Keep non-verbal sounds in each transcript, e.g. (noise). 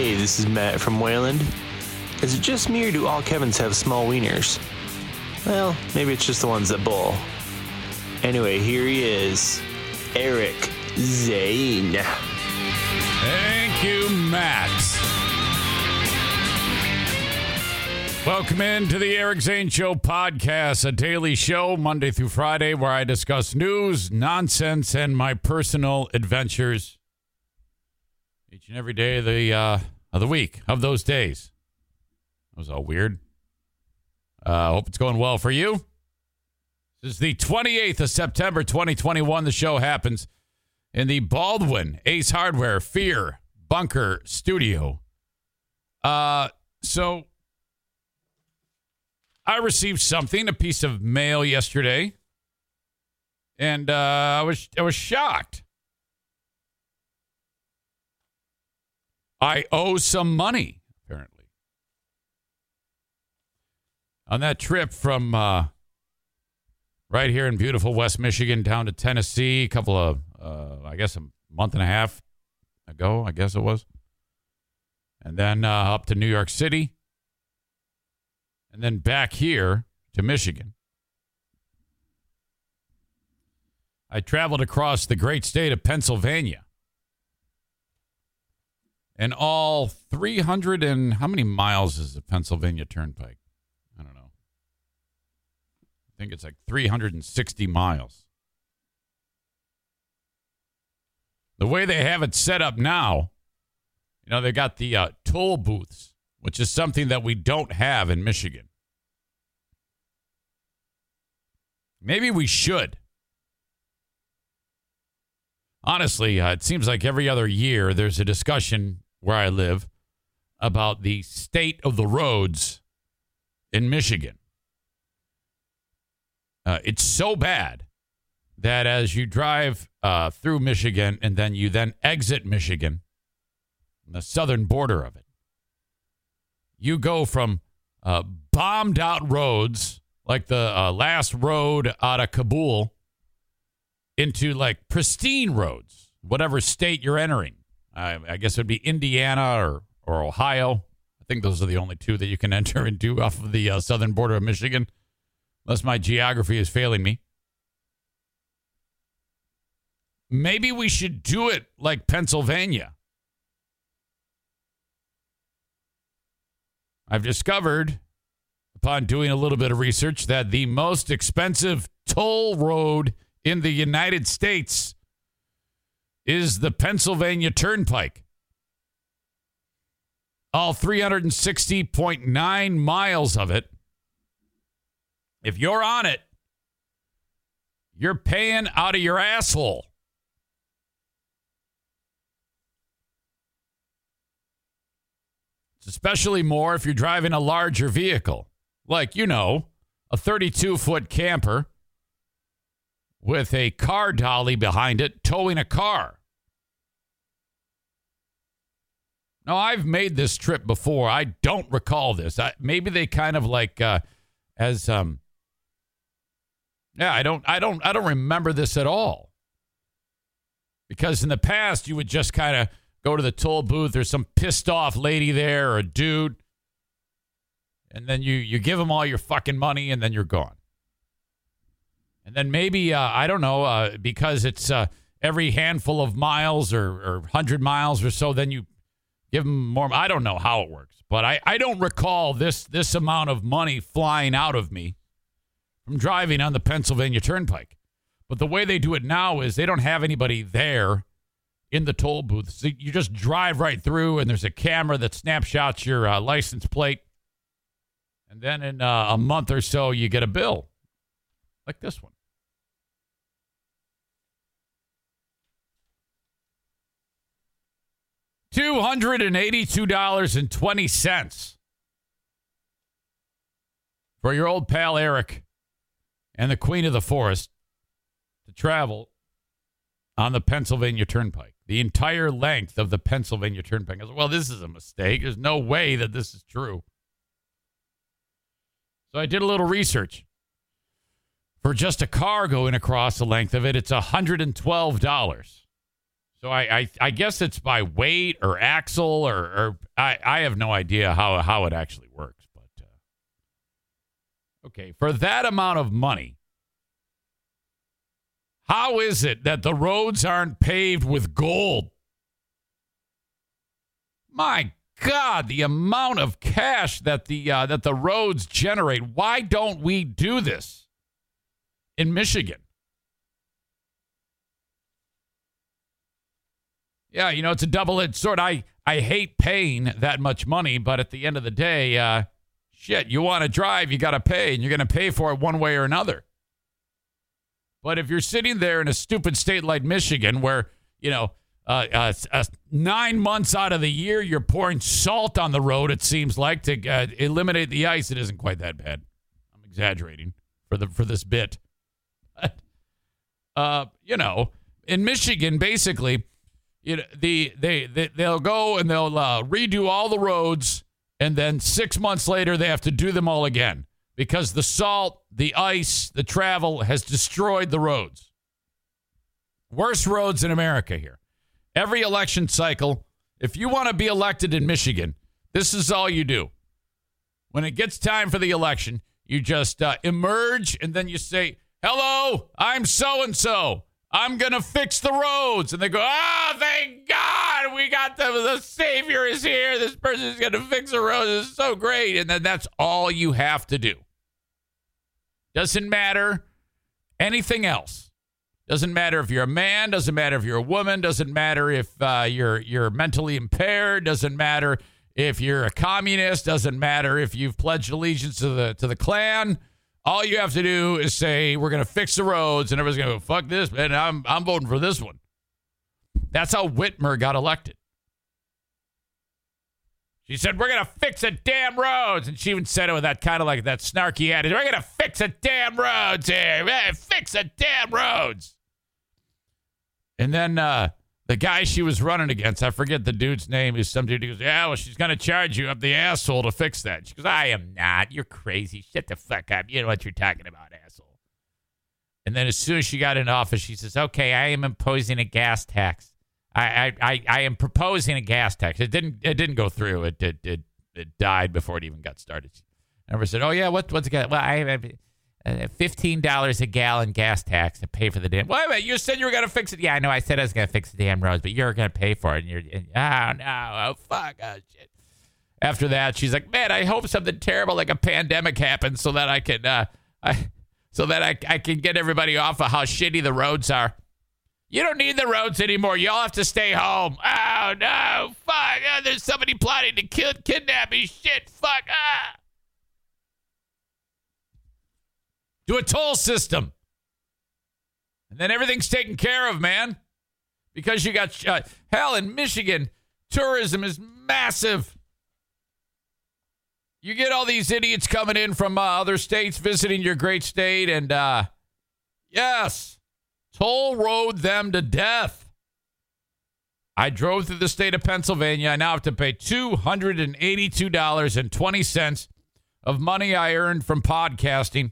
Hey, this is Matt from Wayland. Is it just me or do all Kevins have small wieners? Well, maybe it's just the ones that bowl. Anyway, here he is Eric Zane. Thank you, Matt. Welcome into the Eric Zane Show podcast, a daily show Monday through Friday where I discuss news, nonsense, and my personal adventures each and every day of the uh, of the week of those days. That was all weird. I uh, hope it's going well for you. This is the 28th of September, 2021. The show happens in the Baldwin Ace Hardware Fear Bunker Studio. Uh, so I received something, a piece of mail yesterday, and uh, I was I was shocked. I owe some money, apparently. On that trip from uh, right here in beautiful West Michigan down to Tennessee, a couple of, uh, I guess, a month and a half ago, I guess it was. And then uh, up to New York City. And then back here to Michigan. I traveled across the great state of Pennsylvania and all 300 and how many miles is the Pennsylvania Turnpike? I don't know. I think it's like 360 miles. The way they have it set up now, you know, they got the uh, toll booths, which is something that we don't have in Michigan. Maybe we should. Honestly, uh, it seems like every other year there's a discussion where I live about the state of the roads in Michigan. Uh, it's so bad that as you drive uh, through Michigan and then you then exit Michigan, the southern border of it, you go from uh, bombed out roads like the uh, last road out of Kabul into like pristine roads, whatever state you're entering. I, I guess it would be Indiana or, or Ohio. I think those are the only two that you can (laughs) enter into off of the uh, southern border of Michigan, unless my geography is failing me. Maybe we should do it like Pennsylvania. I've discovered, upon doing a little bit of research, that the most expensive toll road in the United States is the Pennsylvania Turnpike. All 360.9 miles of it. If you're on it, you're paying out of your asshole. It's especially more if you're driving a larger vehicle, like, you know, a 32 foot camper with a car dolly behind it towing a car. Now, I've made this trip before. I don't recall this. I, maybe they kind of like uh, as um. Yeah, I don't, I don't, I don't remember this at all. Because in the past, you would just kind of go to the toll booth. There's some pissed off lady there or a dude, and then you you give them all your fucking money, and then you're gone. And then maybe uh, I don't know uh, because it's uh, every handful of miles or, or hundred miles or so. Then you give them more. I don't know how it works, but I, I don't recall this this amount of money flying out of me from driving on the Pennsylvania Turnpike. But the way they do it now is they don't have anybody there in the toll booth. So you just drive right through, and there's a camera that snapshots your uh, license plate. And then in uh, a month or so, you get a bill like this one. Two hundred and eighty-two dollars and twenty cents for your old pal Eric and the Queen of the Forest to travel on the Pennsylvania Turnpike, the entire length of the Pennsylvania Turnpike. I said, well, this is a mistake. There's no way that this is true. So I did a little research. For just a car going across the length of it, it's $112. So I, I, I guess it's by weight or axle or, or I, I have no idea how, how it actually works. But uh, okay, for that amount of money, how is it that the roads aren't paved with gold? My God, the amount of cash that the uh, that the roads generate. Why don't we do this in Michigan? Yeah, you know, it's a double-edged sword. I I hate paying that much money, but at the end of the day, uh, shit, you want to drive, you got to pay, and you're going to pay for it one way or another. But if you're sitting there in a stupid state like Michigan, where you know, uh, uh, uh, nine months out of the year you're pouring salt on the road, it seems like to uh, eliminate the ice. It isn't quite that bad. I'm exaggerating for the for this bit. Uh, you know, in Michigan, basically, you know, the they, they they'll go and they'll uh, redo all the roads, and then six months later they have to do them all again because the salt, the ice, the travel has destroyed the roads. Worst roads in America here. Every election cycle, if you want to be elected in Michigan, this is all you do. When it gets time for the election, you just uh, emerge and then you say, Hello, I'm so and so. I'm going to fix the roads. And they go, Oh, thank God we got the, the Savior is here. This person is going to fix the roads. Is so great. And then that's all you have to do. Doesn't matter anything else. Doesn't matter if you're a man. Doesn't matter if you're a woman. Doesn't matter if uh, you're you're mentally impaired. Doesn't matter if you're a communist. Doesn't matter if you've pledged allegiance to the to the Klan. All you have to do is say we're going to fix the roads, and everybody's going to go fuck this, and I'm I'm voting for this one. That's how Whitmer got elected. She said, We're going to fix the damn roads. And she even said it with that kind of like that snarky attitude. We're going to fix the damn roads here. Fix the damn roads. And then uh, the guy she was running against, I forget the dude's name, is some dude who goes, Yeah, well, she's going to charge you up the asshole to fix that. She goes, I am not. You're crazy. Shut the fuck up. You know what you're talking about, asshole. And then as soon as she got in office, she says, Okay, I am imposing a gas tax. I, I, I am proposing a gas tax. It didn't it didn't go through. It it it, it died before it even got started. I never said, "Oh yeah, what what's it got?" Well, I have uh, fifteen dollars a gallon gas tax to pay for the damn. Wait a minute, you said you were gonna fix it. Yeah, I know. I said I was gonna fix the damn roads, but you're gonna pay for it. And you're and, oh no, oh fuck, oh shit. After that, she's like, "Man, I hope something terrible like a pandemic happens so that I can uh, I so that I I can get everybody off of how shitty the roads are." You don't need the roads anymore. Y'all have to stay home. Oh, no. Fuck. Oh, there's somebody plotting to kill, kidnap me. Shit. Fuck. Ah. Do a toll system. And then everything's taken care of, man. Because you got, uh, hell, in Michigan, tourism is massive. You get all these idiots coming in from uh, other states visiting your great state, and uh, yes toll road them to death. I drove through the state of Pennsylvania. I now have to pay $282.20 of money I earned from podcasting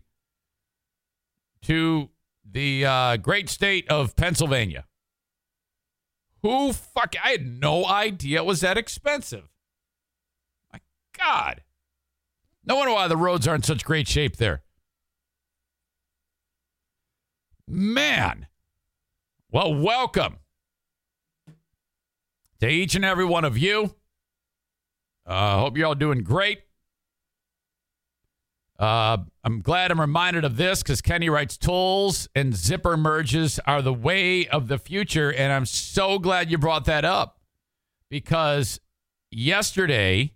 to the uh, great state of Pennsylvania. Who fuck? I had no idea it was that expensive. My God. No wonder why the roads are in such great shape there. Man. Well, welcome to each and every one of you. I uh, hope you're all doing great. Uh, I'm glad I'm reminded of this because Kenny writes tools and zipper merges are the way of the future. And I'm so glad you brought that up because yesterday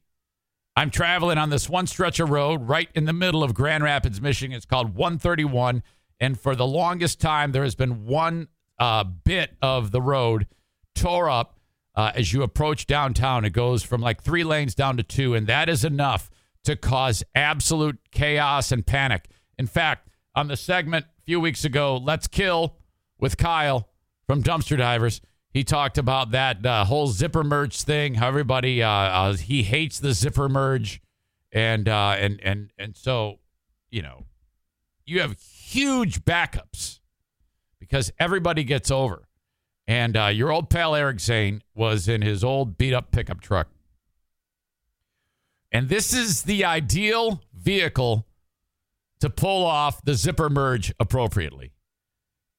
I'm traveling on this one stretch of road right in the middle of Grand Rapids, Michigan. It's called 131. And for the longest time, there has been one uh, bit of the road tore up. uh, as you approach downtown. It goes from like three lanes down to two, and that is enough to cause absolute chaos and panic. In fact, on the segment a few weeks ago, Let's Kill with Kyle from Dumpster Divers, he talked about that uh, whole zipper merge thing. How everybody uh, uh, he hates the zipper merge, and uh, and and and so you know you have huge backups because everybody gets over. And uh, your old pal Eric Zane was in his old beat up pickup truck. And this is the ideal vehicle to pull off the zipper merge appropriately.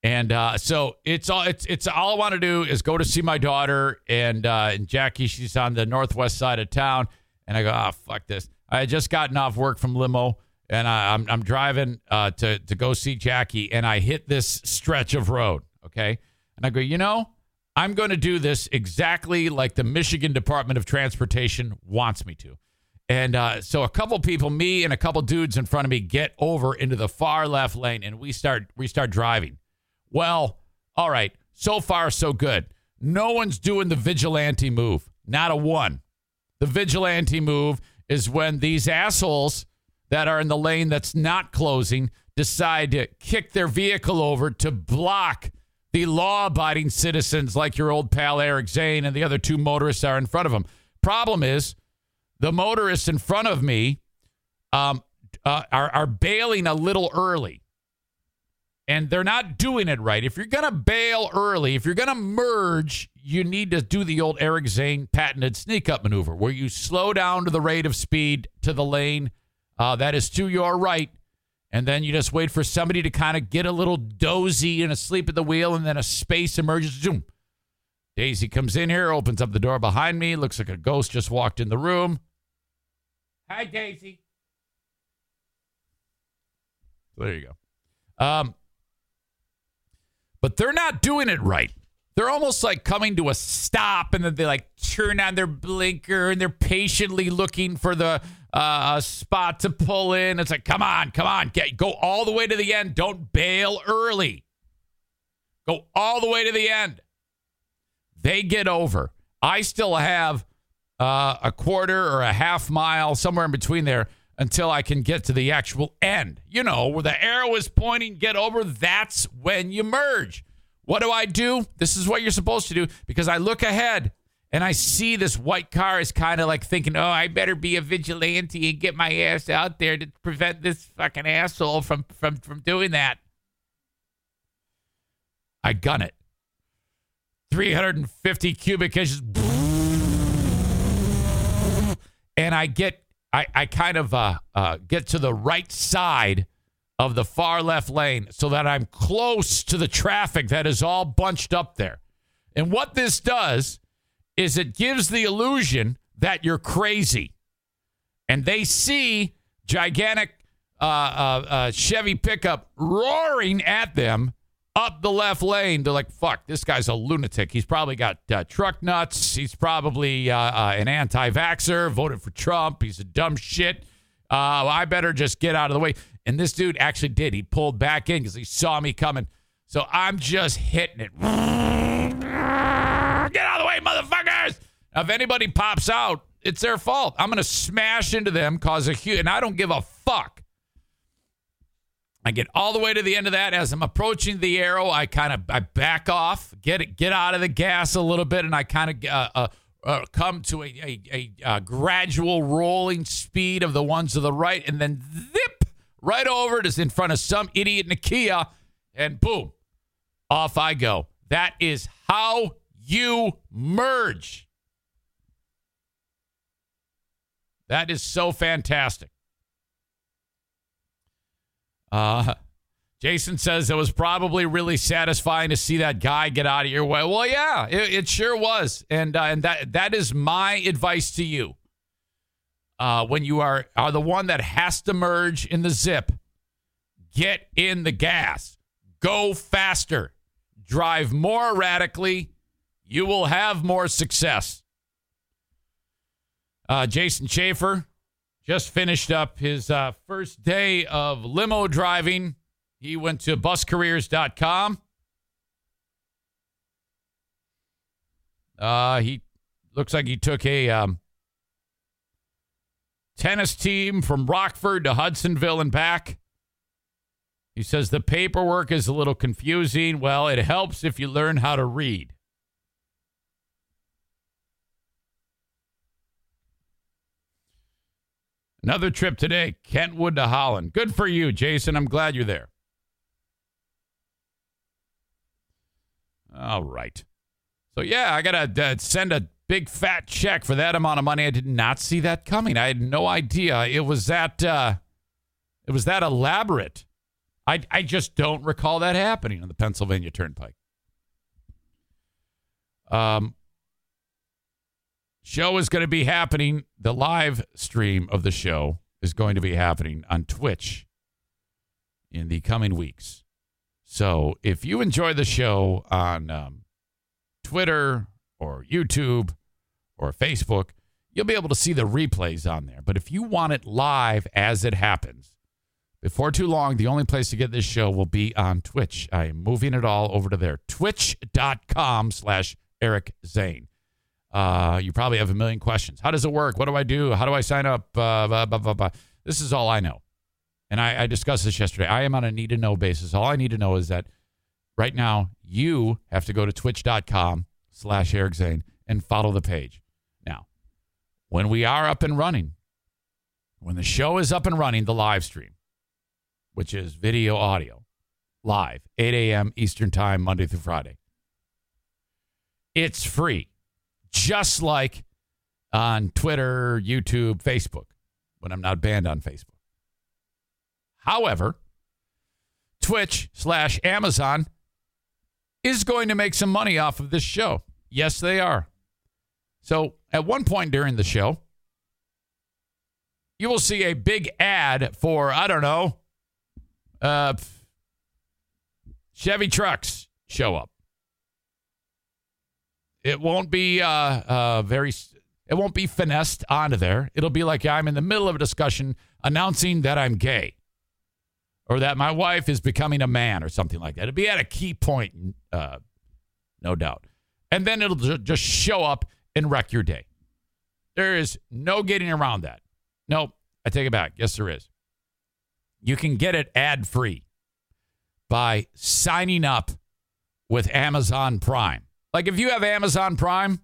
And uh, so it's all it's it's all I want to do is go to see my daughter and uh, and Jackie. She's on the northwest side of town, and I go, oh fuck this. I had just gotten off work from limo, and I, I'm I'm driving uh, to to go see Jackie, and I hit this stretch of road. Okay, and I go, you know, I'm going to do this exactly like the Michigan Department of Transportation wants me to. And uh, so a couple people, me and a couple dudes in front of me, get over into the far left lane, and we start we start driving. Well, all right. So far, so good. No one's doing the vigilante move. Not a one. The vigilante move is when these assholes that are in the lane that's not closing decide to kick their vehicle over to block the law abiding citizens like your old pal Eric Zane and the other two motorists are in front of them. Problem is, the motorists in front of me um, uh, are, are bailing a little early and they're not doing it right. If you're going to bail early, if you're going to merge, you need to do the old Eric Zane patented sneak up maneuver where you slow down to the rate of speed to the lane uh, that is to your right. And then you just wait for somebody to kind of get a little dozy and asleep at the wheel, and then a space emerges. Zoom. Daisy comes in here, opens up the door behind me, looks like a ghost just walked in the room. Hi, Daisy. There you go. Um, but they're not doing it right. They're almost like coming to a stop and then they like turn on their blinker and they're patiently looking for the uh, spot to pull in. It's like, come on, come on, get go all the way to the end. Don't bail early. Go all the way to the end. They get over. I still have uh, a quarter or a half mile somewhere in between there until I can get to the actual end. You know, where the arrow is pointing, get over, that's when you merge. What do I do? This is what you're supposed to do because I look ahead and I see this white car is kind of like thinking, oh, I better be a vigilante and get my ass out there to prevent this fucking asshole from from from doing that. I gun it. 350 cubic inches. And I get I, I kind of uh, uh, get to the right side of the far left lane so that I'm close to the traffic that is all bunched up there. And what this does is it gives the illusion that you're crazy. And they see gigantic uh, uh, uh Chevy pickup roaring at them up the left lane. They're like, fuck, this guy's a lunatic. He's probably got uh, truck nuts. He's probably uh, uh, an anti vaxxer, voted for Trump. He's a dumb shit. Uh, I better just get out of the way. And this dude actually did. He pulled back in because he saw me coming. So I'm just hitting it. (laughs) Get out of the way, motherfuckers. Now, if anybody pops out, it's their fault. I'm going to smash into them, cause a huge, and I don't give a fuck I get all the way to the end of that. As I'm approaching the arrow, I kind of I back off, get it, get out of the gas a little bit, and I kind of uh, uh, uh, come to a, a, a, a, gradual rolling speed of the ones to the right, and then zip right over to in front of some idiot in a Kia, and boom, off I go. That is how you merge. That is so fantastic. Uh, Jason says it was probably really satisfying to see that guy get out of your way. Well, yeah, it, it sure was, and uh, and that that is my advice to you. Uh, when you are are the one that has to merge in the zip, get in the gas, go faster, drive more erratically. You will have more success. Uh, Jason Schaefer just finished up his uh, first day of limo driving. He went to buscareers.com. Uh, he looks like he took a um, tennis team from Rockford to Hudsonville and back. He says the paperwork is a little confusing. Well, it helps if you learn how to read. Another trip today, Kentwood to Holland. Good for you, Jason. I'm glad you're there. All right. So, yeah, I got to uh, send a big fat check for that amount of money. I did not see that coming. I had no idea it was that uh, it was that elaborate. I I just don't recall that happening on the Pennsylvania Turnpike. Um, show is going to be happening. The live stream of the show is going to be happening on Twitch in the coming weeks. So if you enjoy the show on um, Twitter or YouTube or Facebook, you'll be able to see the replays on there. But if you want it live as it happens, before too long, the only place to get this show will be on Twitch. I am moving it all over to there. Twitch.com slash Eric Zane. Uh, you probably have a million questions. How does it work? What do I do? How do I sign up? Uh, blah, blah, blah, this is all I know. And I, I discussed this yesterday. I am on a need to know basis. All I need to know is that right now you have to go to twitch.com slash Eric Zane and follow the page. Now, when we are up and running, when the show is up and running, the live stream, which is video audio, live, 8 a.m. Eastern Time, Monday through Friday, it's free, just like on Twitter, YouTube, Facebook, when I'm not banned on Facebook. However, Twitch slash Amazon is going to make some money off of this show. Yes, they are. So at one point during the show, you will see a big ad for, I don't know, uh, Chevy trucks show up. It won't be uh, uh, very, it won't be finessed onto there. It'll be like I'm in the middle of a discussion announcing that I'm gay or that my wife is becoming a man or something like that. It'll be at a key point, uh, no doubt. And then it'll just show up and wreck your day. There is no getting around that. Nope, I take it back. Yes, there is. You can get it ad free by signing up with Amazon Prime. Like if you have Amazon Prime,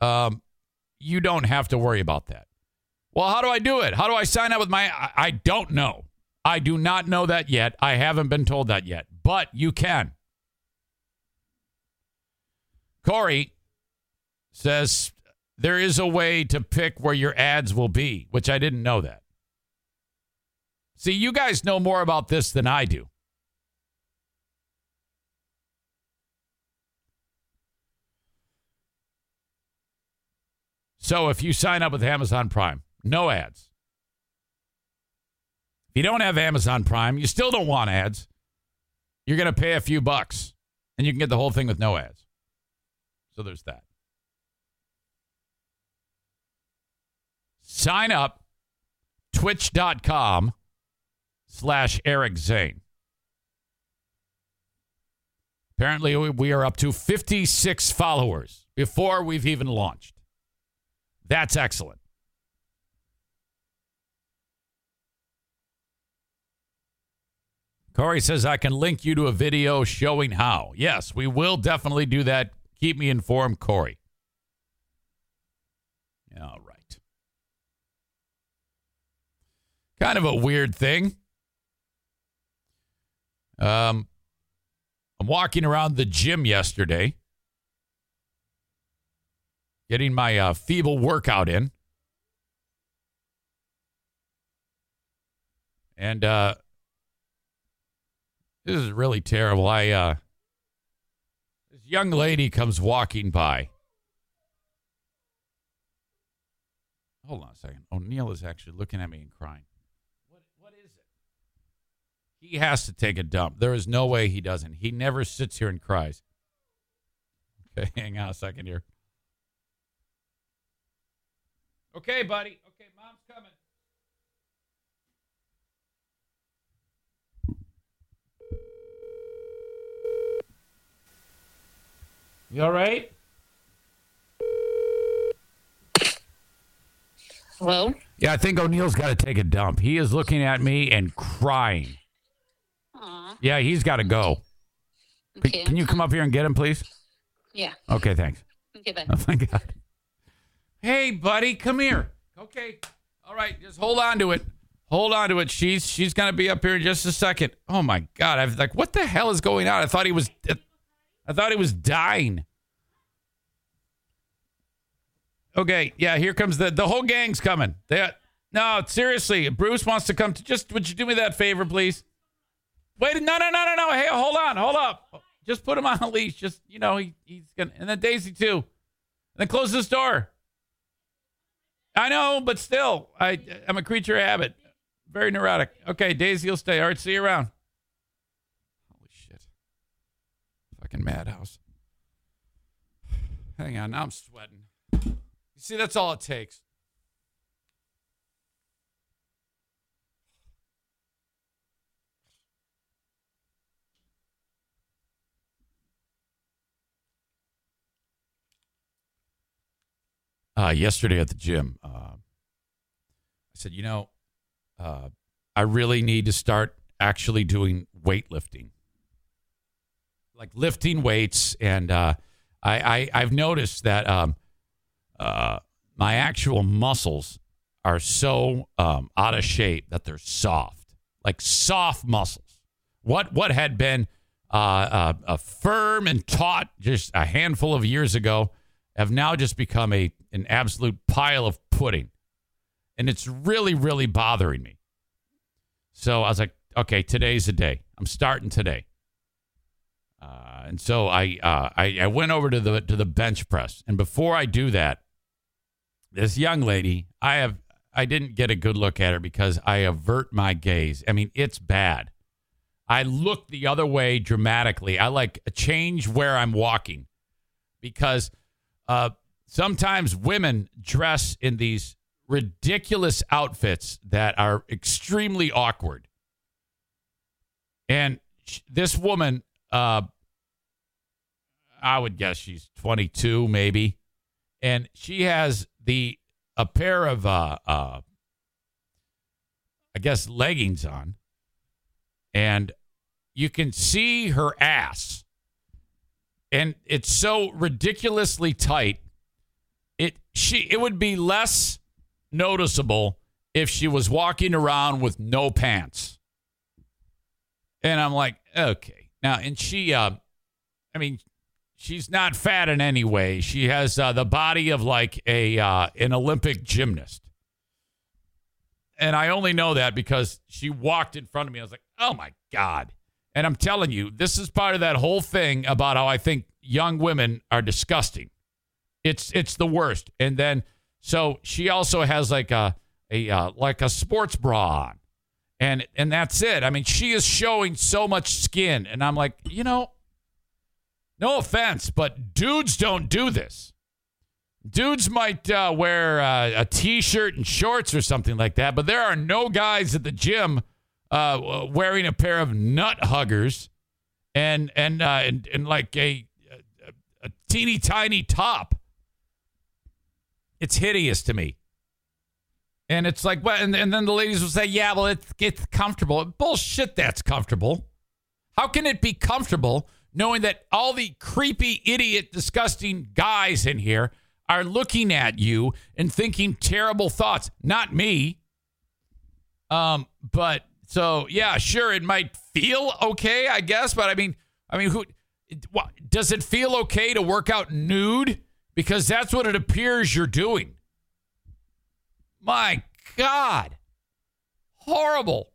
um, you don't have to worry about that. Well, how do I do it? How do I sign up with my? I, I don't know. I do not know that yet. I haven't been told that yet, but you can. Corey says there is a way to pick where your ads will be, which I didn't know that. See, you guys know more about this than I do. So if you sign up with Amazon Prime, no ads. If you don't have Amazon Prime, you still don't want ads. You're going to pay a few bucks and you can get the whole thing with no ads. So there's that. Sign up twitch.com slash Eric Zane. Apparently, we are up to 56 followers before we've even launched. That's excellent. Corey says, I can link you to a video showing how. Yes, we will definitely do that. Keep me informed, Corey. All right. Kind of a weird thing. Um, I'm walking around the gym yesterday, getting my uh, feeble workout in. And uh, this is really terrible. I uh this young lady comes walking by. Hold on a second. O'Neill is actually looking at me and crying. What what is it? He has to take a dump. There is no way he doesn't. He never sits here and cries. Okay, (laughs) hang on a second here. Okay, buddy. Okay, mom's coming. You all right? Hello? Yeah, I think O'Neill's got to take a dump. He is looking at me and crying. Aw, Yeah, he's got to go. Okay. Can you come up here and get him, please? Yeah. Okay, thanks. Okay, bye. (laughs) Oh my God. Hey, buddy, come here. Okay. All right, just hold on to it. Hold on to it. She's she's gonna be up here in just a second. Oh my God! I've like, what the hell is going on? I thought he was, I thought he was dying. Okay, yeah, here comes the the whole gang's coming. They no, seriously, Bruce wants to come. To, just would you do me that favor, please? Wait, no, no, no, no, no. Hey, hold on, hold up. Just put him on a leash. Just you know, he, he's gonna, and then Daisy too. And then close this door. I know, but still, I I'm a creature of habit. Very neurotic. Okay, Daisy you'll stay. All right, see you around. Holy shit. Fucking madhouse. (sighs) Hang on, now I'm sweating. You see, that's all it takes. Uh, yesterday at the gym, uh, I said, you know, uh, I really need to start actually doing weightlifting, like lifting weights. And uh, I, I I've noticed that um, uh, my actual muscles are so um, out of shape that they're soft, like soft muscles. What what had been uh, a firm and taut just a handful of years ago have now just become a an absolute pile of pudding, and it's really really bothering me. So I was like, okay, today's the day. I'm starting today. Uh, and so I, uh, I I went over to the to the bench press, and before I do that, this young lady, I have I didn't get a good look at her because I avert my gaze. I mean, it's bad. I look the other way dramatically. I like change where I'm walking because uh, sometimes women dress in these ridiculous outfits that are extremely awkward. And this woman, uh, I would guess she's 22, maybe, and she has the a pair of uh, uh, I guess leggings on, and you can see her ass, and it's so ridiculously tight. It she it would be less noticeable if she was walking around with no pants. And I'm like, okay. Now, and she, uh, I mean, she's not fat in any way. She has uh, the body of like a uh, an Olympic gymnast. And I only know that because she walked in front of me. I was like, oh my God. And I'm telling you, this is part of that whole thing about how I think young women are disgusting. It's it's the worst. And then so she also has like a a uh, like a sports bra on. And and that's it. I mean, she is showing so much skin and I'm like, you know, no offense, but dudes don't do this. Dudes might uh, wear uh, a t-shirt and shorts or something like that, but there are no guys at the gym uh, wearing a pair of nut huggers and and uh, and, and like a, a, a teeny tiny top. It's hideous to me. And it's like, well, and, and then the ladies will say, yeah, well, it's, it's comfortable. Bullshit, that's comfortable. How can it be comfortable knowing that all the creepy, idiot, disgusting guys in here are looking at you and thinking terrible thoughts? Not me. Um, but so yeah, sure, it might feel okay, I guess. But I mean, I mean, who what, does it feel okay to work out nude? Because that's what it appears you're doing. My God, horrible.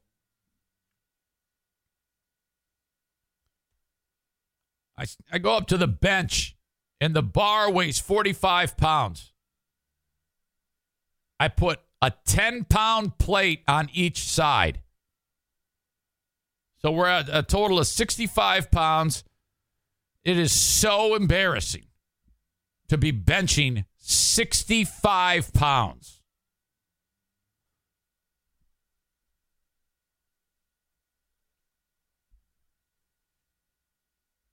I, I go up to the bench and the bar weighs 45 pounds. I put a 10 pound plate on each side. So we're at a total of 65 pounds. It is so embarrassing to be benching 65 pounds.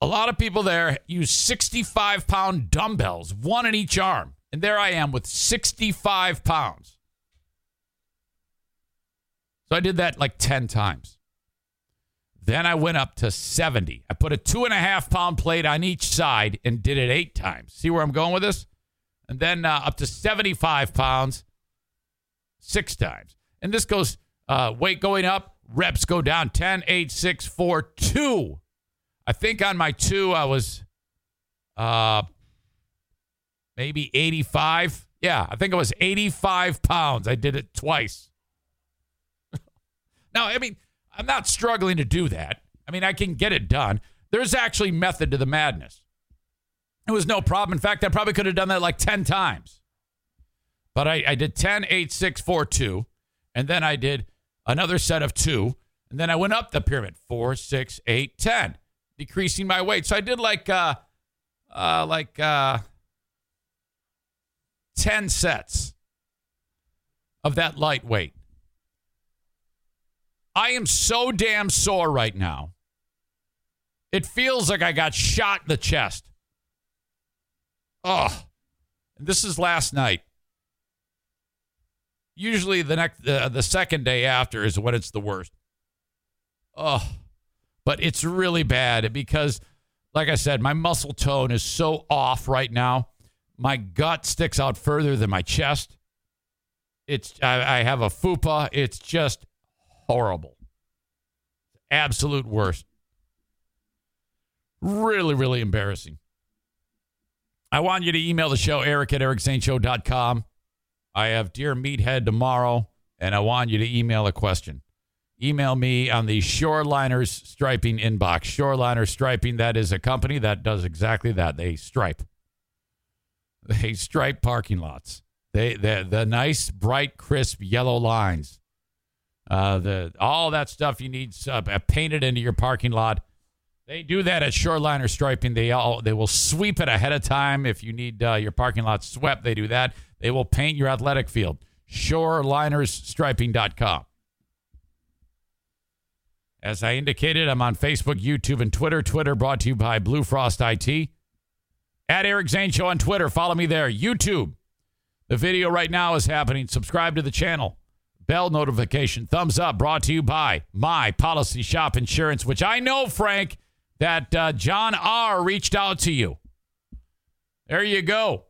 A lot of people there use 65 pound dumbbells, one in each arm. And there I am with 65 pounds. So I did that like 10 times. Then I went up to 70. I put a two and a half pound plate on each side and did it eight times. See where I'm going with this? And then uh, up to 75 pounds six times. And this goes uh, weight going up, reps go down 10, 8, 6, 4, 2. I think on my two, I was uh, maybe 85. Yeah, I think it was 85 pounds. I did it twice. (laughs) now, I mean, I'm not struggling to do that. I mean, I can get it done. There's actually method to the madness. It was no problem. In fact, I probably could have done that like 10 times. But I, I did 10, 8, 6, 4, 2. And then I did another set of two. And then I went up the pyramid 4, 6, 8, 10, decreasing my weight. So I did like, uh, uh, like, uh, 10 sets of that lightweight. I am so damn sore right now. It feels like I got shot in the chest. Oh, this is last night. Usually the next, uh, the second day after is when it's the worst. Oh, but it's really bad because, like I said, my muscle tone is so off right now. My gut sticks out further than my chest. It's I, I have a fupa. It's just horrible. Absolute worst. Really, really embarrassing. I want you to email the show, eric at ericzaneshow.com. I have Dear Meathead tomorrow, and I want you to email a question. Email me on the Shoreliners Striping inbox. Shoreliners Striping, that is a company that does exactly that. They stripe. They stripe parking lots. They the the nice, bright, crisp yellow lines. Uh, the all that stuff you need uh, painted into your parking lot. They do that at Shoreliner Striping. They all they will sweep it ahead of time. If you need uh, your parking lot swept, they do that. They will paint your athletic field. ShorelinersStriping.com. As I indicated, I'm on Facebook, YouTube, and Twitter. Twitter brought to you by Blue Frost IT. At Eric Zane Show on Twitter. Follow me there. YouTube. The video right now is happening. Subscribe to the channel. Bell notification. Thumbs up. Brought to you by My Policy Shop Insurance, which I know, Frank, that uh, John R. reached out to you. There you go.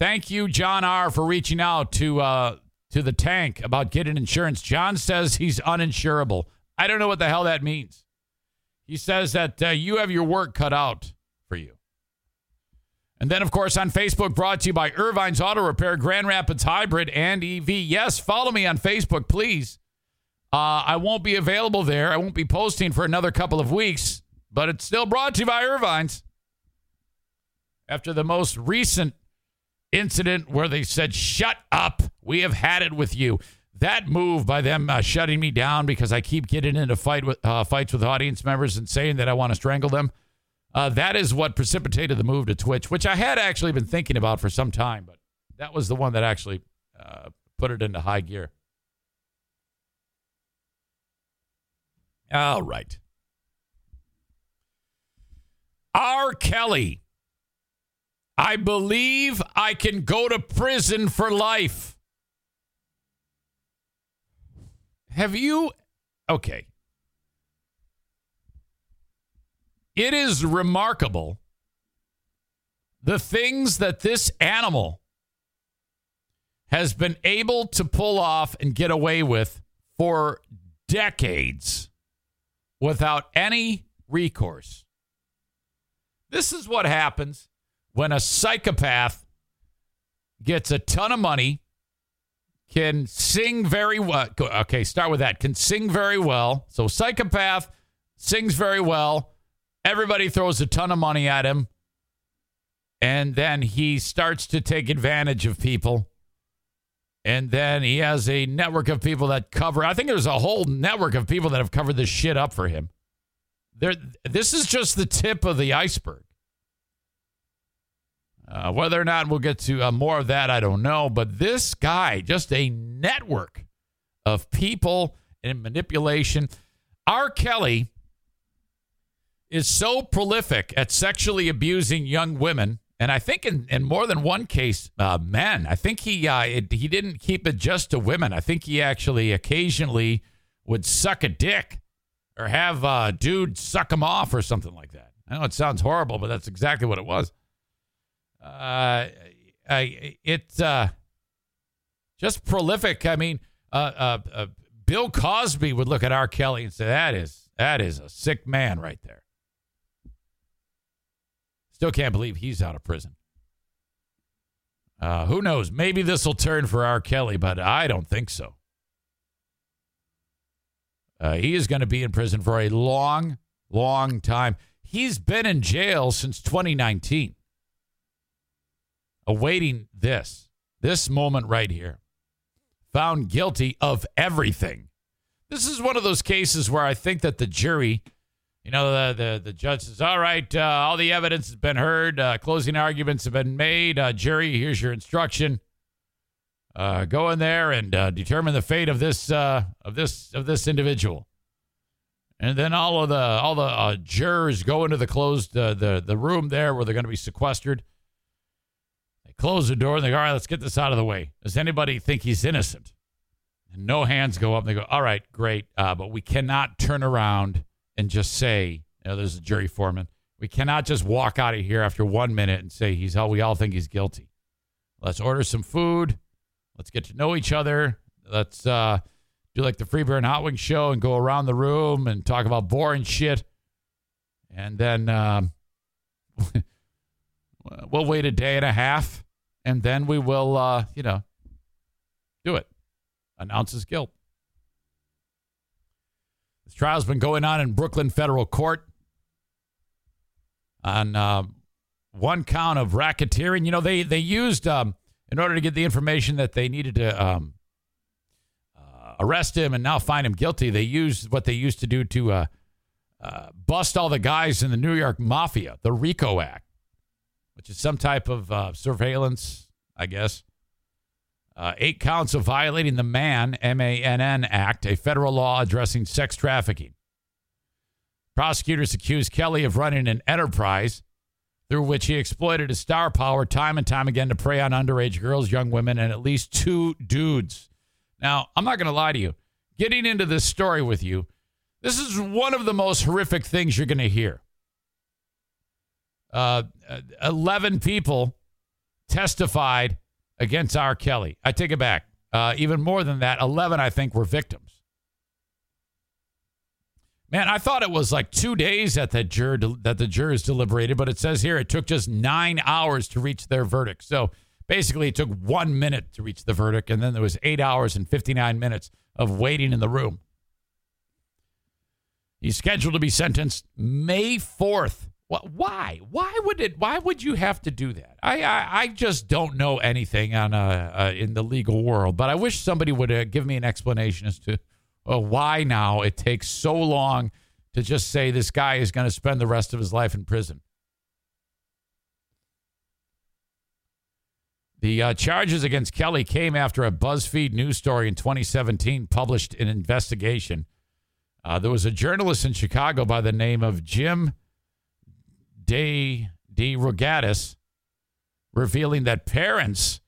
Thank you, John R., for reaching out to uh, to the tank about getting insurance. John says he's uninsurable. I don't know what the hell that means. He says that uh, you have your work cut out. And then, of course, on Facebook, brought to you by Irvine's Auto Repair, Grand Rapids Hybrid and EV. Yes, follow me on Facebook, please. Uh, I won't be available there. I won't be posting for another couple of weeks, but it's still brought to you by Irvine's. After the most recent incident where they said, Shut up, we have had it with you. That move by them uh, shutting me down because I keep getting into fight with, uh, fights with audience members and saying that I want to strangle them. Uh, that is what precipitated the move to Twitch, which I had actually been thinking about for some time, but that was the one that actually uh, put it into high gear. All right. R. Kelly. I believe I can go to prison for life. Have you? Okay. It is remarkable the things that this animal has been able to pull off and get away with for decades without any recourse. This is what happens when a psychopath gets a ton of money, can sing very well. Okay, start with that. Can sing very well. So, psychopath sings very well Everybody throws a ton of money at him. And then he starts to take advantage of people. And then he has a network of people that cover. I think there's a whole network of people that have covered this shit up for him. There, this is just the tip of the iceberg. Uh, whether or not we'll get to uh, more of that, I don't know. But this guy, just a network of people and manipulation. R. Kelly is so prolific at sexually abusing young women, and I think in, in more than one case, uh, men. I think he uh, it, he didn't keep it just to women. I think he actually occasionally would suck a dick or have a dude suck him off or something like that. I know it sounds horrible, but that's exactly what it was. Uh, I, it's uh, just prolific. I mean, uh, uh, uh, Bill Cosby would look at R. Kelly and say, "That is that is a sick man right there." Still can't believe he's out of prison. Uh, who knows? Maybe this will turn for R. Kelly, but I don't think so. Uh, he is going to be in prison for a long, long time. He's been in jail since 2019, awaiting this, this moment right here. Found guilty of everything. This is one of those cases where I think that the jury, you know, the the, the judge says, "All right, uh, all the evidence has been heard, uh, closing arguments have been made. Uh, jury, here's your instruction. Uh, go in there and uh, determine the fate of this uh, of this of this individual." And then all of the all the jurors go into the closed the the room there where they're going to be sequestered. They close the door and they go, "All right, let's get this out of the way. Does anybody think he's innocent?" And no hands go up. And they go, "All right, great, but we cannot turn around and just say, you know, there's a jury foreman. We cannot just walk out of here after one minute and say he's all we all think he's guilty. Let's order some food. Let's get to know each other. Let's." uh do like the Free Beer and Hot Wing show and go around the room and talk about boring shit. And then um, (laughs) we'll wait a day and a half and then we will, uh, you know, do it. Announce his guilt. This trial's been going on in Brooklyn federal court on uh, one count of racketeering. You know, they they used um, in order to get the information that they needed to um, arrest him and now find him guilty. They used what they used to do to uh, uh, bust all the guys in the New York Mafia, the RICO Act, which is some type of uh, surveillance, I guess. Uh, eight counts of violating the Mann, M A N N Act, a federal law addressing sex trafficking. Prosecutors accused Kelly of running an enterprise through which he exploited his star power time and time again to prey on underage girls, young women, and at least two dudes. Now, I'm not going to lie to you. Getting into this story with you, this is one of the most horrific things you're going to hear. Uh, 11 people testified against R. Kelly. I take it back. Uh, even more than that, 11, I think, were victims. Man, I thought it was like two days that the juror that the jurors deliberated, but it says here it took just nine hours to reach their verdict. So Basically, it took one minute to reach the verdict, and then there was eight hours and 59 minutes of waiting in the room. He's scheduled to be sentenced May 4th. Why? Why would it? Why would you have to do that? I I, I just don't know anything on uh, uh, in the legal world, but I wish somebody would uh, give me an explanation as to uh, why now it takes so long to just say this guy is going to spend the rest of his life in prison. The uh, charges against Kelly came after a BuzzFeed news story in 2017 published an investigation. Uh, there was a journalist in Chicago by the name of Jim De, De Rogatis revealing that parents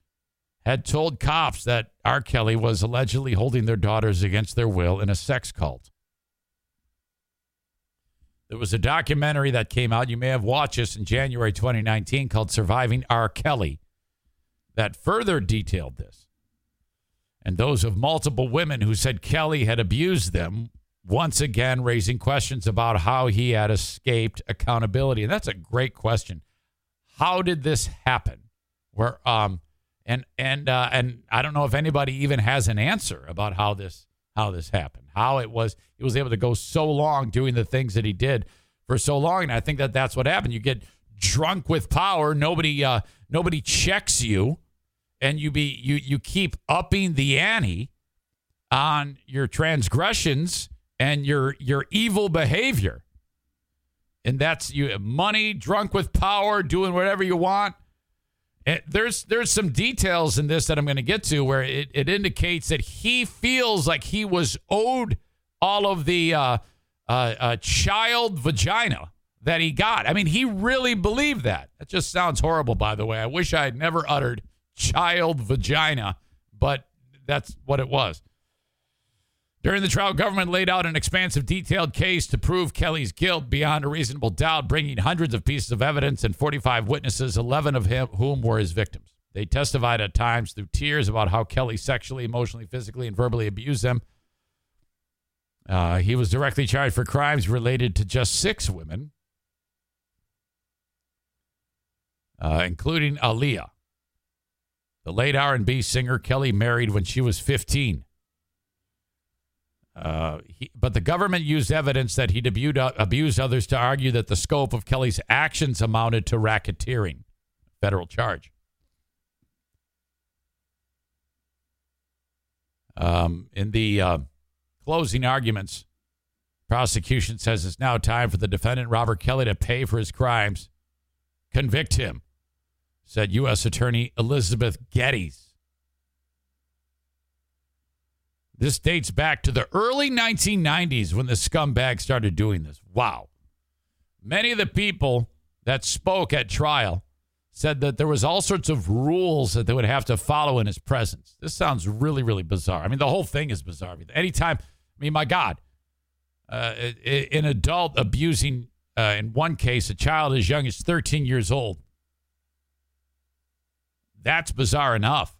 had told cops that R. Kelly was allegedly holding their daughters against their will in a sex cult. There was a documentary that came out. You may have watched this in January 2019 called Surviving R. Kelly that further detailed this. And those of multiple women who said Kelly had abused them, once again raising questions about how he had escaped accountability. And that's a great question. How did this happen? Where um and and uh, and I don't know if anybody even has an answer about how this how this happened. How it was he was able to go so long doing the things that he did for so long. And I think that that's what happened. You get drunk with power. Nobody uh, nobody checks you and you be you you keep upping the ante on your transgressions and your your evil behavior. And that's you money, drunk with power, doing whatever you want. There's there's some details in this that I'm going to get to where it, it indicates that he feels like he was owed all of the uh, uh, uh, child vagina that he got. I mean, he really believed that. That just sounds horrible, by the way. I wish I had never uttered child vagina, but that's what it was. During the trial, government laid out an expansive, detailed case to prove Kelly's guilt beyond a reasonable doubt, bringing hundreds of pieces of evidence and 45 witnesses, 11 of him, whom were his victims. They testified at times through tears about how Kelly sexually, emotionally, physically, and verbally abused them. Uh, he was directly charged for crimes related to just six women, uh, including Aaliyah, the late R&B singer Kelly married when she was 15. Uh, he, but the government used evidence that he abused, uh, abused others to argue that the scope of Kelly's actions amounted to racketeering, federal charge. Um, in the uh, closing arguments, prosecution says it's now time for the defendant Robert Kelly to pay for his crimes. Convict him, said U.S. Attorney Elizabeth Geddes. This dates back to the early 1990s when the scumbag started doing this. Wow. Many of the people that spoke at trial said that there was all sorts of rules that they would have to follow in his presence. This sounds really, really bizarre. I mean, the whole thing is bizarre. Anytime, I mean, my God, uh, an adult abusing, uh, in one case, a child as young as 13 years old, that's bizarre enough.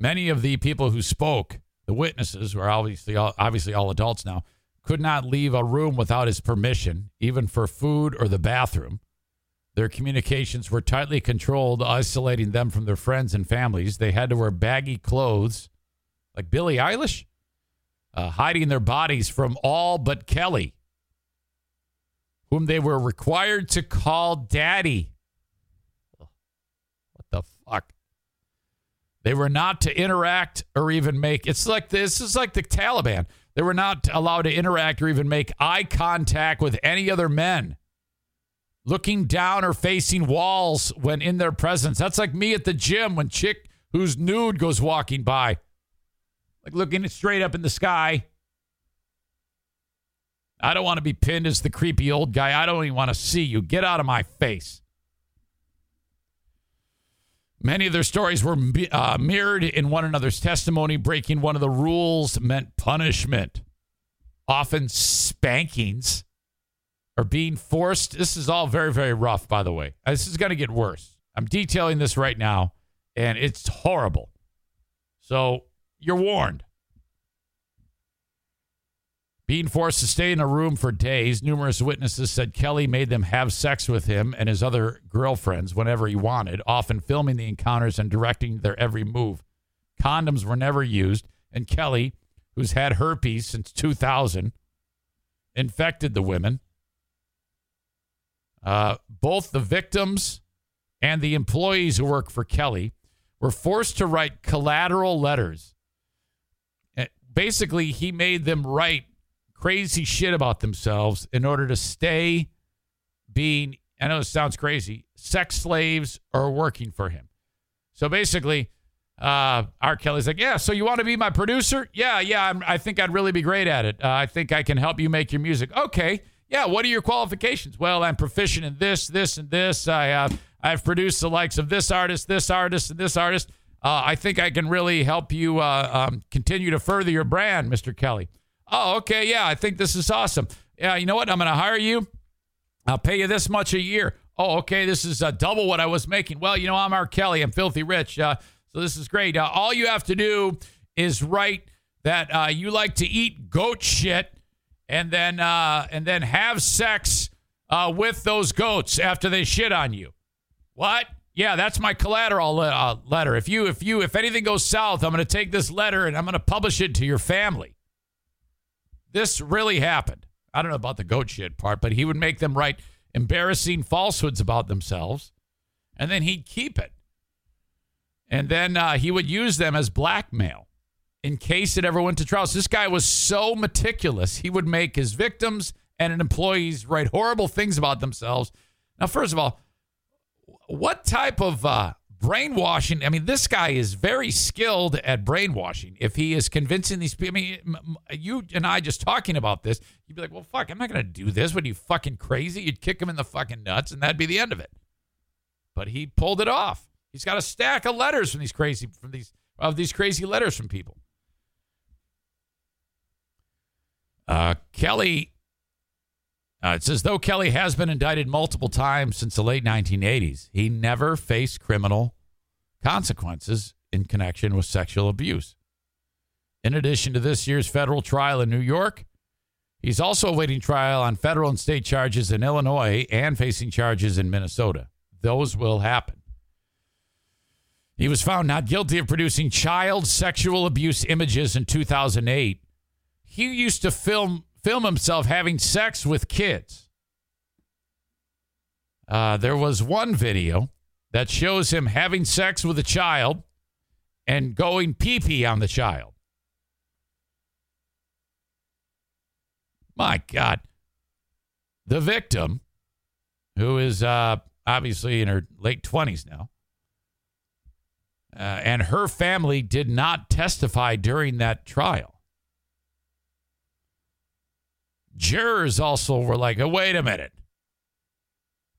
Many of the people who spoke, the witnesses, were obviously all, obviously all adults now, could not leave a room without his permission, even for food or the bathroom. Their communications were tightly controlled, isolating them from their friends and families. They had to wear baggy clothes, like Billie Eilish, uh, hiding their bodies from all but Kelly, whom they were required to call daddy. What the fuck? They were not to interact or even make it's like this is like the Taliban. They were not allowed to interact or even make eye contact with any other men. Looking down or facing walls when in their presence. That's like me at the gym when chick who's nude goes walking by. Like looking straight up in the sky. I don't want to be pinned as the creepy old guy. I don't even want to see you. Get out of my face. Many of their stories were uh, mirrored in one another's testimony. Breaking one of the rules meant punishment, often spankings or being forced. This is all very, very rough, by the way. This is going to get worse. I'm detailing this right now, and it's horrible. So you're warned. Being forced to stay in a room for days, numerous witnesses said Kelly made them have sex with him and his other girlfriends whenever he wanted, often filming the encounters and directing their every move. Condoms were never used, and Kelly, who's had herpes since 2000, infected the women. Uh, both the victims and the employees who work for Kelly were forced to write collateral letters. Eh, basically, he made them write crazy shit about themselves in order to stay being, I know it sounds crazy, sex slaves or working for him. So basically, uh, R. Kelly's like, yeah, so you want to be my producer? Yeah, yeah, I'm, i think I'd really be great at it. Uh, I think I can help you make your music. Okay, yeah, what are your qualifications? Well, I'm proficient in this, this, and this. I have, uh, I've produced the likes of this artist, this artist, and this artist. Uh, I think I can really help you uh, um, continue to further your brand, Mr. Kelly. Oh, okay. Yeah, I think this is awesome. Yeah, you know what? I'm going to hire you. I'll pay you this much a year. Oh, okay. This is uh, double what I was making. Well, you know, I'm R. Kelly. I'm filthy rich. Uh, so this is great. Uh, all you have to do is write that uh, you like to eat goat shit and then uh, and then have sex uh, with those goats after they shit on you. What? Yeah, that's my collateral le- letter. If you if you if anything goes south, I'm going to take this letter and I'm going to publish it to your family. This really happened. I don't know about the goat shit part, but he would make them write embarrassing falsehoods about themselves, and then he'd keep it. And then uh, he would use them as blackmail in case it ever went to trial. So this guy was so meticulous. He would make his victims and employees write horrible things about themselves. Now, first of all, what type of uh, brainwashing. I mean, this guy is very skilled at brainwashing. If he is convincing these people, I mean, you and I just talking about this, you'd be like, well, fuck, I'm not going to do this. What are you fucking crazy? You'd kick him in the fucking nuts, and that'd be the end of it. But he pulled it off. He's got a stack of letters from these crazy from these of these crazy letters from people. Uh, Kelly. Uh, it says though Kelly has been indicted multiple times since the late 1980s, he never faced criminal consequences in connection with sexual abuse. In addition to this year's federal trial in New York, he's also awaiting trial on federal and state charges in Illinois and facing charges in Minnesota. Those will happen. He was found not guilty of producing child sexual abuse images in 2008. He used to film film himself having sex with kids. Uh, there was one video that shows him having sex with a child and going pee pee on the child. My God. The victim, who is uh, obviously in her late 20s now, uh, and her family did not testify during that trial. Jurors also were like, oh, wait a minute.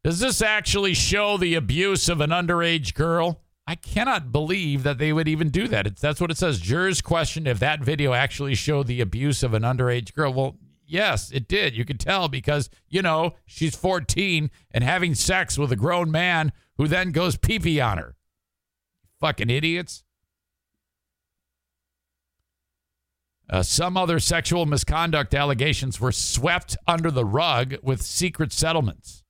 Does this actually show the abuse of an underage girl? I cannot believe that they would even do that. It's, that's what it says. Jurors questioned if that video actually showed the abuse of an underage girl. Well, yes, it did. You could tell because, you know, she's 14 and having sex with a grown man who then goes pee pee on her. Fucking idiots. Uh, some other sexual misconduct allegations were swept under the rug with secret settlements.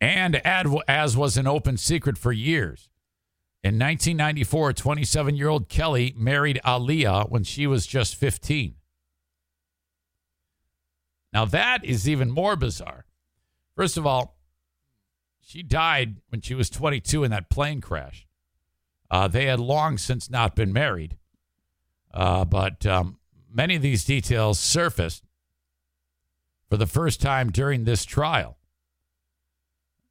And as was an open secret for years. In 1994, 27 year old Kelly married Aaliyah when she was just 15. Now, that is even more bizarre. First of all, she died when she was 22 in that plane crash. Uh, they had long since not been married, uh, but um, many of these details surfaced for the first time during this trial.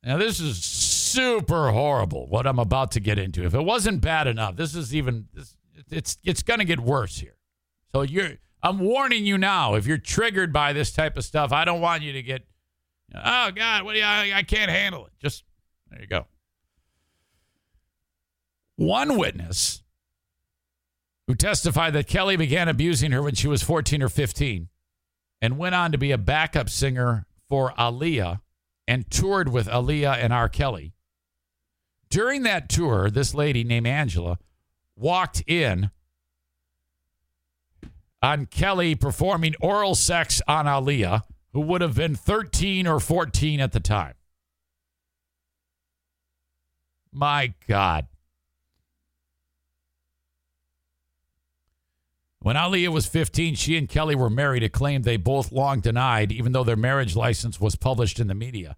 Now, this is super horrible. What I'm about to get into. If it wasn't bad enough, this is even. This, it's it's going to get worse here. So you're. I'm warning you now. If you're triggered by this type of stuff, I don't want you to get. Oh God, what do you, I, I can't handle it. Just there you go. One witness who testified that Kelly began abusing her when she was 14 or 15 and went on to be a backup singer for Aaliyah and toured with Aaliyah and R. Kelly. During that tour, this lady named Angela walked in on Kelly performing oral sex on Aaliyah, who would have been 13 or 14 at the time. My God. When Aaliyah was 15, she and Kelly were married, a claim they both long denied, even though their marriage license was published in the media.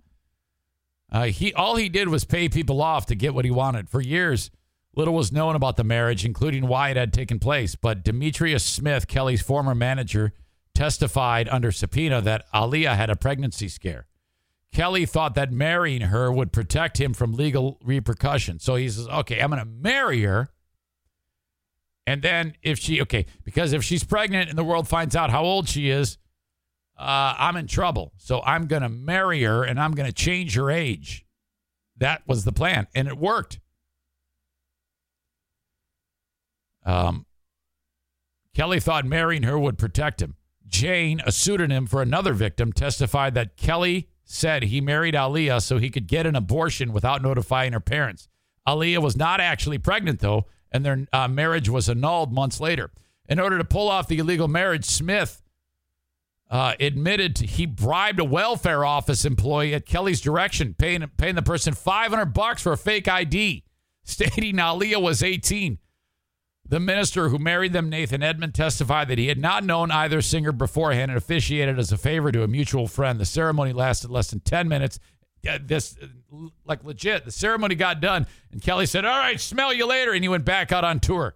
Uh, he all he did was pay people off to get what he wanted. For years, little was known about the marriage, including why it had taken place. But Demetrius Smith, Kelly's former manager, testified under subpoena that Aaliyah had a pregnancy scare. Kelly thought that marrying her would protect him from legal repercussions. So he says, "Okay, I'm going to marry her." And then if she, okay, because if she's pregnant and the world finds out how old she is, uh, I'm in trouble. So I'm going to marry her and I'm going to change her age. That was the plan. And it worked. Um, Kelly thought marrying her would protect him. Jane, a pseudonym for another victim, testified that Kelly said he married Aaliyah so he could get an abortion without notifying her parents. Aaliyah was not actually pregnant, though, and their uh, marriage was annulled months later. In order to pull off the illegal marriage, Smith uh, admitted he bribed a welfare office employee at Kelly's direction, paying paying the person 500 bucks for a fake ID, (laughs) stating Aaliyah was 18. The minister who married them, Nathan Edmond, testified that he had not known either singer beforehand and officiated as a favor to a mutual friend. The ceremony lasted less than 10 minutes. Uh, this, like legit, the ceremony got done, and Kelly said, All right, smell you later. And he went back out on tour.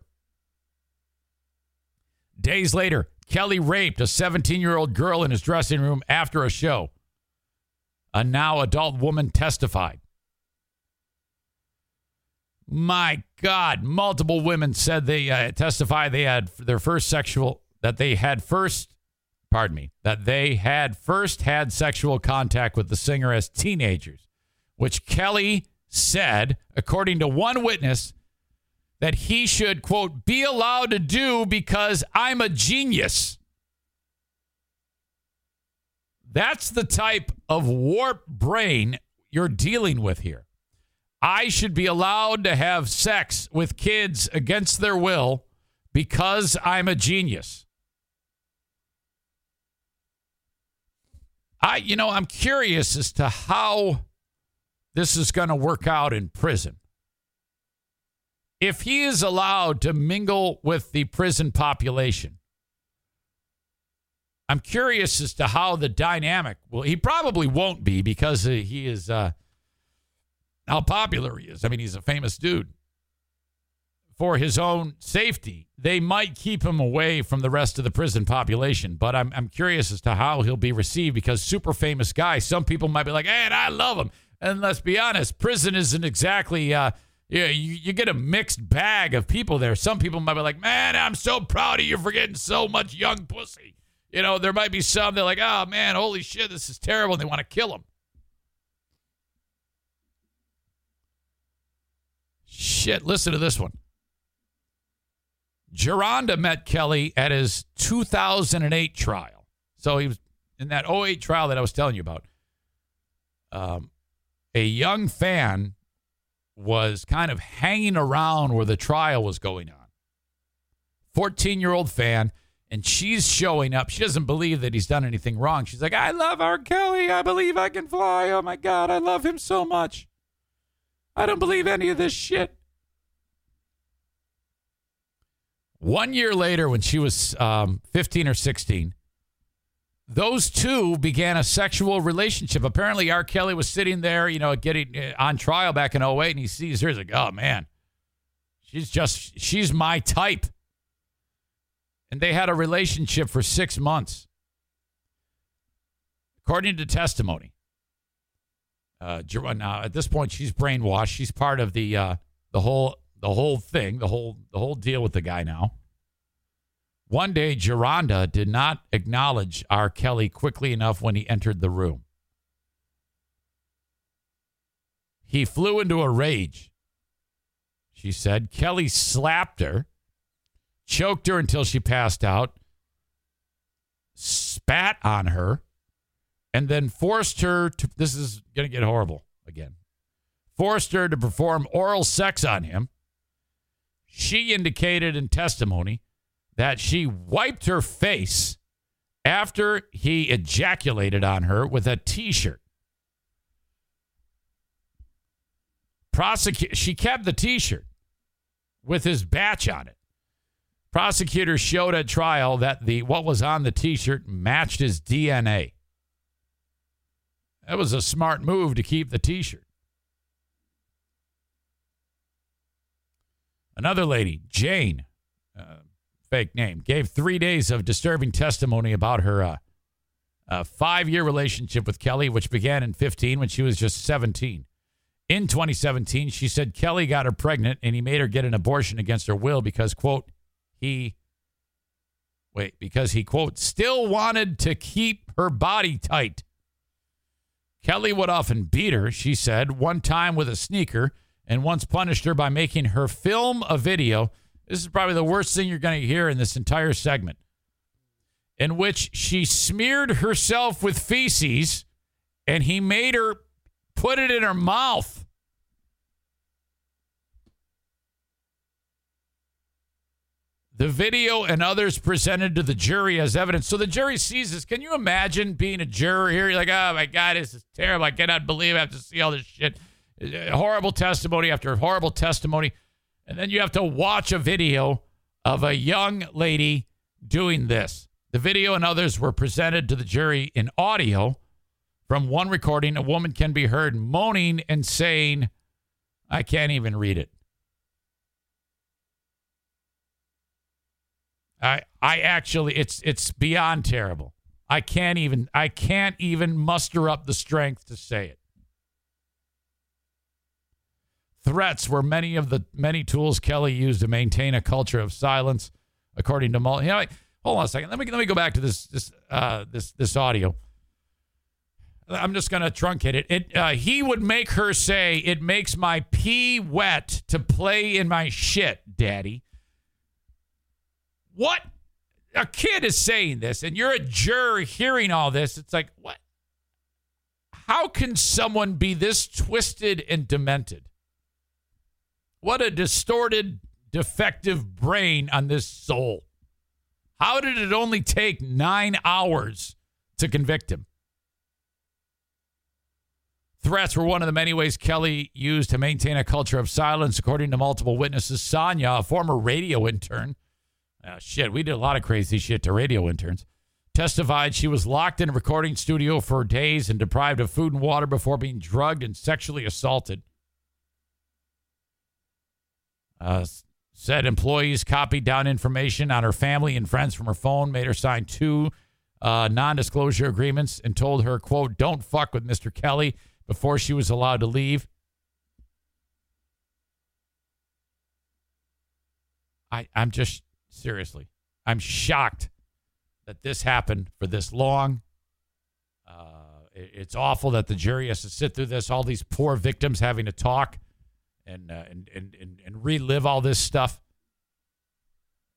Days later, Kelly raped a 17 year old girl in his dressing room after a show. A now adult woman testified. My God, multiple women said they uh, testified they had their first sexual that they had first, pardon me, that they had first had sexual contact with the singer as teenagers, which Kelly said, according to one witness, that he should quote be allowed to do because I'm a genius. That's the type of warped brain you're dealing with here. I should be allowed to have sex with kids against their will because I'm a genius. I, you know, I'm curious as to how this is going to work out in prison. If he is allowed to mingle with the prison population, I'm curious as to how the dynamic will. He probably won't be because he is uh, how popular he is. I mean, he's a famous dude. For his own safety, they might keep him away from the rest of the prison population. But I'm I'm curious as to how he'll be received because super famous guy. Some people might be like, "Hey, I love him." And let's be honest, prison isn't exactly. Uh, yeah, you, you get a mixed bag of people there. Some people might be like, "Man, I'm so proud of you for getting so much young pussy." You know, there might be some that are like, oh man, holy shit, this is terrible. And they want to kill him. Shit, listen to this one. Jerhonda met Kelly at his 2008 trial. So he was in that 08 trial that I was telling you about. Um, a young fan was kind of hanging around where the trial was going on. 14 year old fan and she's showing up. She doesn't believe that he's done anything wrong. She's like, I love R. Kelly. I believe I can fly. Oh my God, I love him so much. I don't believe any of this shit. One year later, when she was um, 15 or 16, those two began a sexual relationship. Apparently, R. Kelly was sitting there, you know, getting uh, on trial back in 08, and he sees her. He's like, oh man, she's just, she's my type and they had a relationship for six months. According to testimony, uh, now at this point she's brainwashed. She's part of the uh, the whole the whole thing, the whole the whole deal with the guy now. One day, Jerhonda did not acknowledge R. Kelly quickly enough when he entered the room. He flew into a rage. She said Kelly slapped her choked her until she passed out, spat on her, and then forced her to. This is going to get horrible again. Forced her to perform oral sex on him. She indicated in testimony that she wiped her face after he ejaculated on her with a t shirt. Prosecute. She kept the t shirt with his batch on it. Prosecutors showed at trial that the what was on the t-shirt matched his DNA. That was a smart move to keep the t-shirt. Another lady, Jane, uh, fake name, gave three days of disturbing testimony about her uh, uh, five-year relationship with Kelly, which began in 15 when she was just 17. In 2017, she said Kelly got her pregnant and he made her get an abortion against her will because, quote, he wait because he quote still wanted to keep her body tight. Kelly would often beat her, she said, one time with a sneaker and once punished her by making her film a video. This is probably the worst thing you're going to hear in this entire segment. In which she smeared herself with feces and he made her put it in her mouth. The video and others presented to the jury as evidence. So the jury sees this. Can you imagine being a juror here? You're like, oh my God, this is terrible. I cannot believe I have to see all this shit. Horrible testimony after horrible testimony. And then you have to watch a video of a young lady doing this. The video and others were presented to the jury in audio. From one recording, a woman can be heard moaning and saying, I can't even read it. I I actually it's it's beyond terrible. I can't even I can't even muster up the strength to say it. Threats were many of the many tools Kelly used to maintain a culture of silence, according to Mueller. You know, hold on a second. Let me let me go back to this this uh, this this audio. I'm just gonna truncate it. It uh, he would make her say, "It makes my pee wet to play in my shit, Daddy." What? A kid is saying this, and you're a juror hearing all this. It's like, what? How can someone be this twisted and demented? What a distorted, defective brain on this soul. How did it only take nine hours to convict him? Threats were one of the many ways Kelly used to maintain a culture of silence, according to multiple witnesses. Sonia, a former radio intern, oh, shit, we did a lot of crazy shit to radio interns, testified she was locked in a recording studio for days and deprived of food and water before being drugged and sexually assaulted. Uh, said employees copied down information on her family and friends from her phone, made her sign two uh, non disclosure agreements, and told her, quote, don't fuck with Mr. Kelly before she was allowed to leave. I, I'm just seriously, I'm shocked that this happened for this long. Uh, it- it's awful that the jury has to sit through this. All these poor victims having to talk and uh, and, and and and relive all this stuff.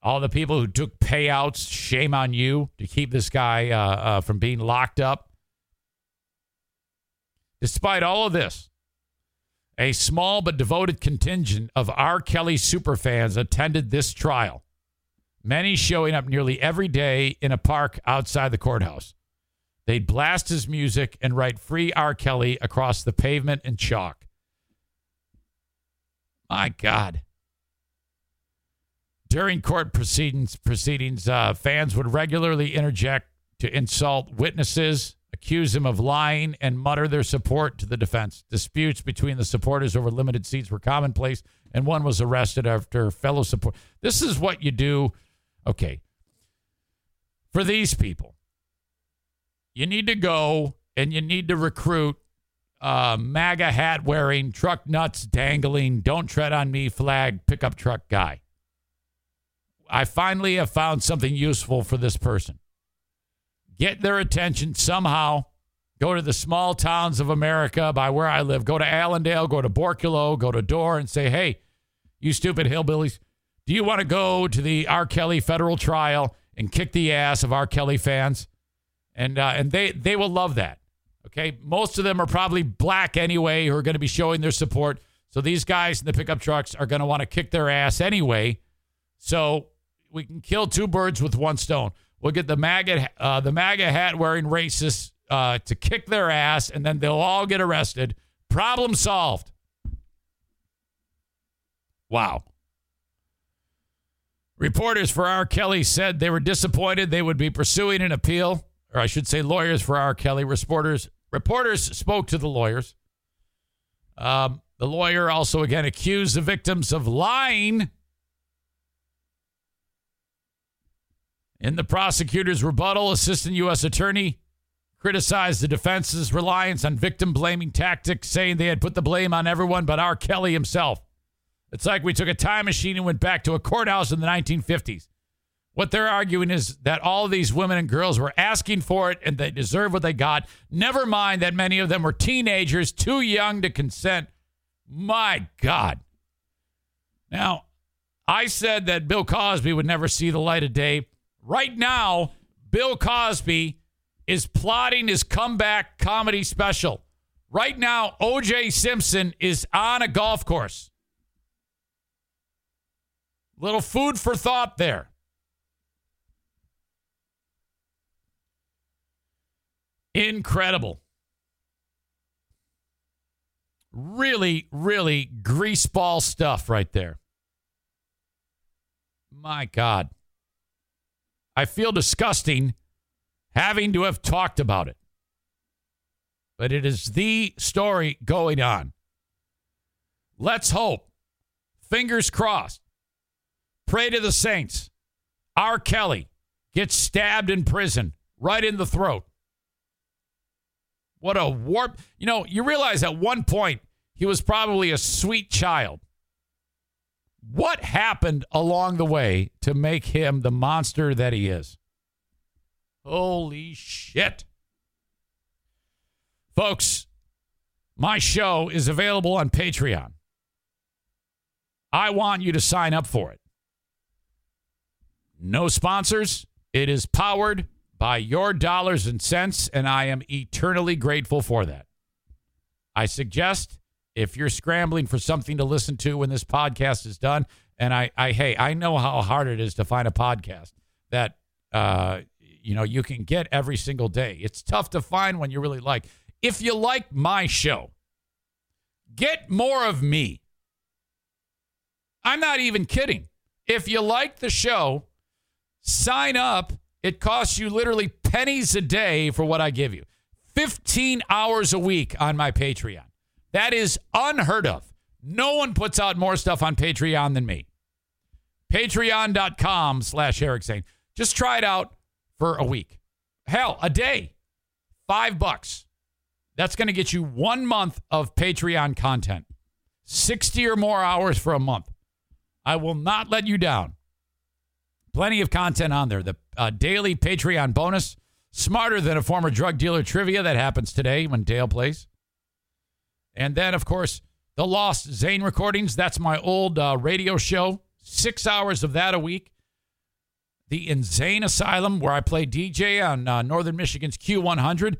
All the people who took payouts, shame on you to keep this guy uh, uh, from being locked up. Despite all of this, a small but devoted contingent of R. Kelly superfans attended this trial, many showing up nearly every day in a park outside the courthouse. They'd blast his music and write Free R. Kelly across the pavement in chalk. My God. During court proceedings, proceedings uh, fans would regularly interject to insult witnesses, accuse them of lying, and mutter their support to the defense. Disputes between the supporters over limited seats were commonplace, and one was arrested after fellow support. This is what you do. Okay. For these people, you need to go and you need to recruit uh, MAGA hat wearing, truck nuts dangling, don't tread on me flag pickup truck guy. I finally have found something useful for this person. Get their attention somehow. Go to the small towns of America by where I live. Go to Allendale, go to Borculo, go to Dorr, and say, hey, you stupid hillbillies, do you want to go to the R. Kelly federal trial and kick the ass of R. Kelly fans? And, uh, and they, they will love that. Okay. Most of them are probably black anyway who are going to be showing their support. So these guys in the pickup trucks are going to want to kick their ass anyway. So we can kill two birds with one stone. We'll get the MAGA, uh, the MAGA hat wearing racists uh, to kick their ass, and then they'll all get arrested. Problem solved. Wow. Reporters for R. Kelly said they were disappointed they would be pursuing an appeal, or I should say, lawyers for R. Kelly. Reporters reporters spoke to the lawyers. Um, the lawyer also again accused the victims of lying. In the prosecutor's rebuttal, Assistant U.S. Attorney criticized the defense's reliance on victim blaming tactics, saying they had put the blame on everyone but R. Kelly himself. It's like we took a time machine and went back to a courthouse in the 1950s. What they're arguing is that all these women and girls were asking for it and they deserve what they got. Never mind that many of them were teenagers, too young to consent. My God. Now, I said that Bill Cosby would never see the light of day. Right now, Bill Cosby is plotting his comeback comedy special. Right now, OJ Simpson is on a golf course. Little food for thought there. Incredible. Really, really greaseball stuff right there. My God. I feel disgusting having to have talked about it. But it is the story going on. Let's hope. Fingers crossed. Pray to the saints. R. Kelly gets stabbed in prison right in the throat. What a warp. You know, you realize at one point He was probably a sweet child. What happened along the way to make him the monster that he is? Holy shit. Folks, my show is available on Patreon. I want you to sign up for it. No sponsors. It is powered by your dollars and cents, and I am eternally grateful for that. I suggest if you're scrambling for something to listen to when this podcast is done, and I, I hey, I know how hard it is to find a podcast that uh, you know you can get every single day. It's tough to find one you really like. If you like my show, get more of me. I'm not even kidding. If you like the show, sign up. It costs you literally pennies a day for what I give you. 15 hours a week on my Patreon. That is unheard of. No one puts out more stuff on Patreon than me. Patreon.com slash Eric Zane. Just try it out for a week. Hell, a day. Five bucks. That's going to get you one month of Patreon content. 60 or more hours for a month. I will not let you down. Plenty of content on there. The uh, daily Patreon bonus, smarter than a former drug dealer trivia that happens today when Dale plays. And then, of course, the Lost Zane recordings. That's my old uh, radio show. Six hours of that a week. The Insane Asylum, where I play DJ on uh, Northern Michigan's Q100.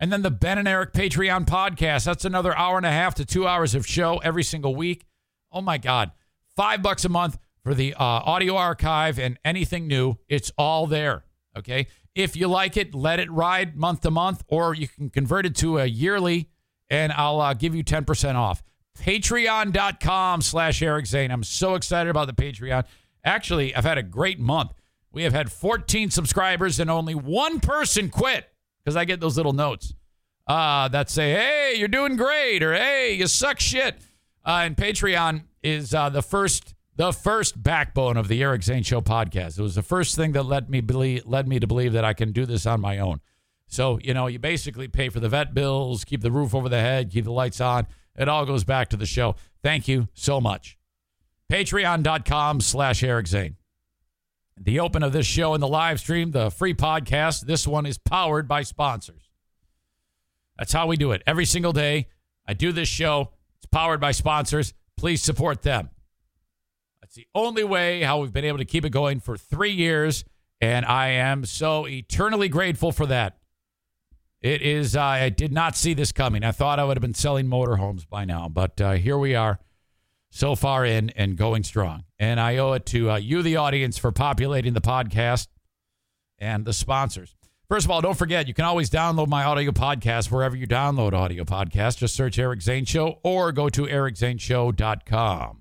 And then the Ben and Eric Patreon podcast. That's another hour and a half to two hours of show every single week. Oh my God. Five bucks a month for the uh, audio archive and anything new. It's all there. Okay. If you like it, let it ride month to month, or you can convert it to a yearly and I'll uh, give you 10% off. Patreon.com slash Eric Zane. I'm so excited about the Patreon. Actually, I've had a great month. We have had 14 subscribers and only one person quit because I get those little notes uh, that say, hey, you're doing great or hey, you suck shit. Uh, and Patreon is uh, the first the first backbone of the Eric Zane Show podcast. It was the first thing that led me believe led me to believe that I can do this on my own. So, you know, you basically pay for the vet bills, keep the roof over the head, keep the lights on. It all goes back to the show. Thank you so much. Patreon.com slash Eric Zane. The open of this show and the live stream, the free podcast, this one is powered by sponsors. That's how we do it. Every single day, I do this show. It's powered by sponsors. Please support them. That's the only way how we've been able to keep it going for three years. And I am so eternally grateful for that. It is, uh, I did not see this coming. I thought I would have been selling motorhomes by now, but uh, here we are so far in and going strong. And I owe it to uh, you, the audience, for populating the podcast and the sponsors. First of all, don't forget, you can always download my audio podcast wherever you download audio podcasts. Just search Eric Zane Show or go to ericzaneshow.com.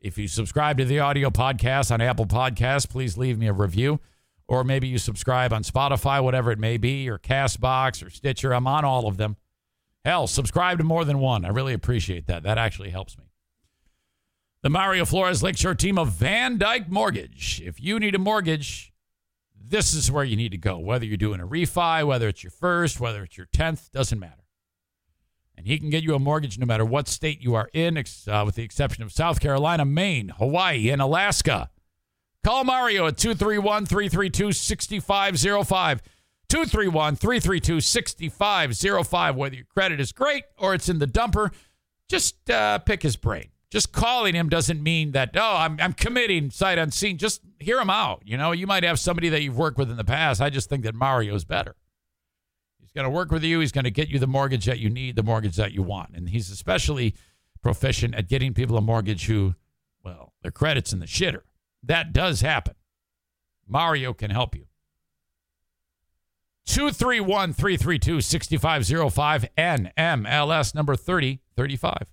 If you subscribe to the audio podcast on Apple Podcasts, please leave me a review or maybe you subscribe on Spotify, whatever it may be, or Castbox or Stitcher. I'm on all of them. Hell, subscribe to more than one. I really appreciate that. That actually helps me. The Mario Flores Lakeshore team of VanDyk Mortgage. If you need a mortgage, this is where you need to go. Whether you're doing a refi, whether it's your first, whether it's your 10th, doesn't matter. And he can get you a mortgage no matter what state you are in, uh, with the exception of South Carolina, Maine, Hawaii, and Alaska. Call Mario at 231 332 6505. 231 332 6505. Whether your credit is great or it's in the dumper, just uh, pick his brain. Just calling him doesn't mean that, oh, I'm, I'm committing sight unseen. Just hear him out. You know, you might have somebody that you've worked with in the past. I just think that Mario's better. Going to work with you. He's going to get you the mortgage that you need, the mortgage that you want. And he's especially proficient at getting people a mortgage who, well, their credit's in the shitter. That does happen. Mario can help you. 231 332 6505 NMLS number 3035.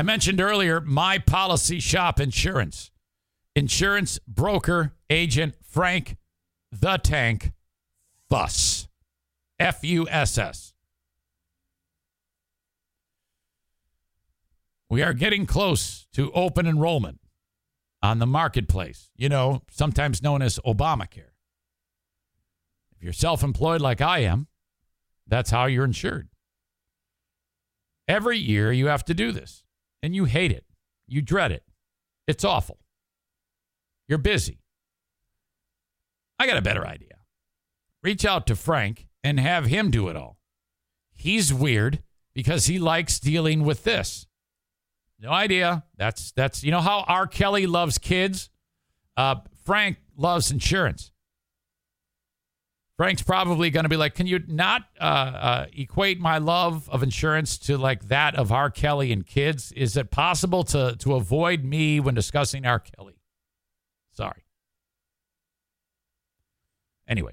I mentioned earlier my policy shop insurance. Insurance broker agent Frank the Tank Fuss. F U S S. We are getting close to open enrollment on the marketplace, you know, sometimes known as Obamacare. If you're self employed like I am, that's how you're insured. Every year you have to do this, and you hate it. You dread it. It's awful. You're busy. I got a better idea. Reach out to Frank and have him do it all. He's weird because he likes dealing with this. No idea. That's that's you know how R. Kelly loves kids. Uh, Frank loves insurance. Frank's probably going to be like, "Can you not uh, uh, equate my love of insurance to like that of R. Kelly and kids? Is it possible to to avoid me when discussing R. Kelly?" Sorry. Anyway,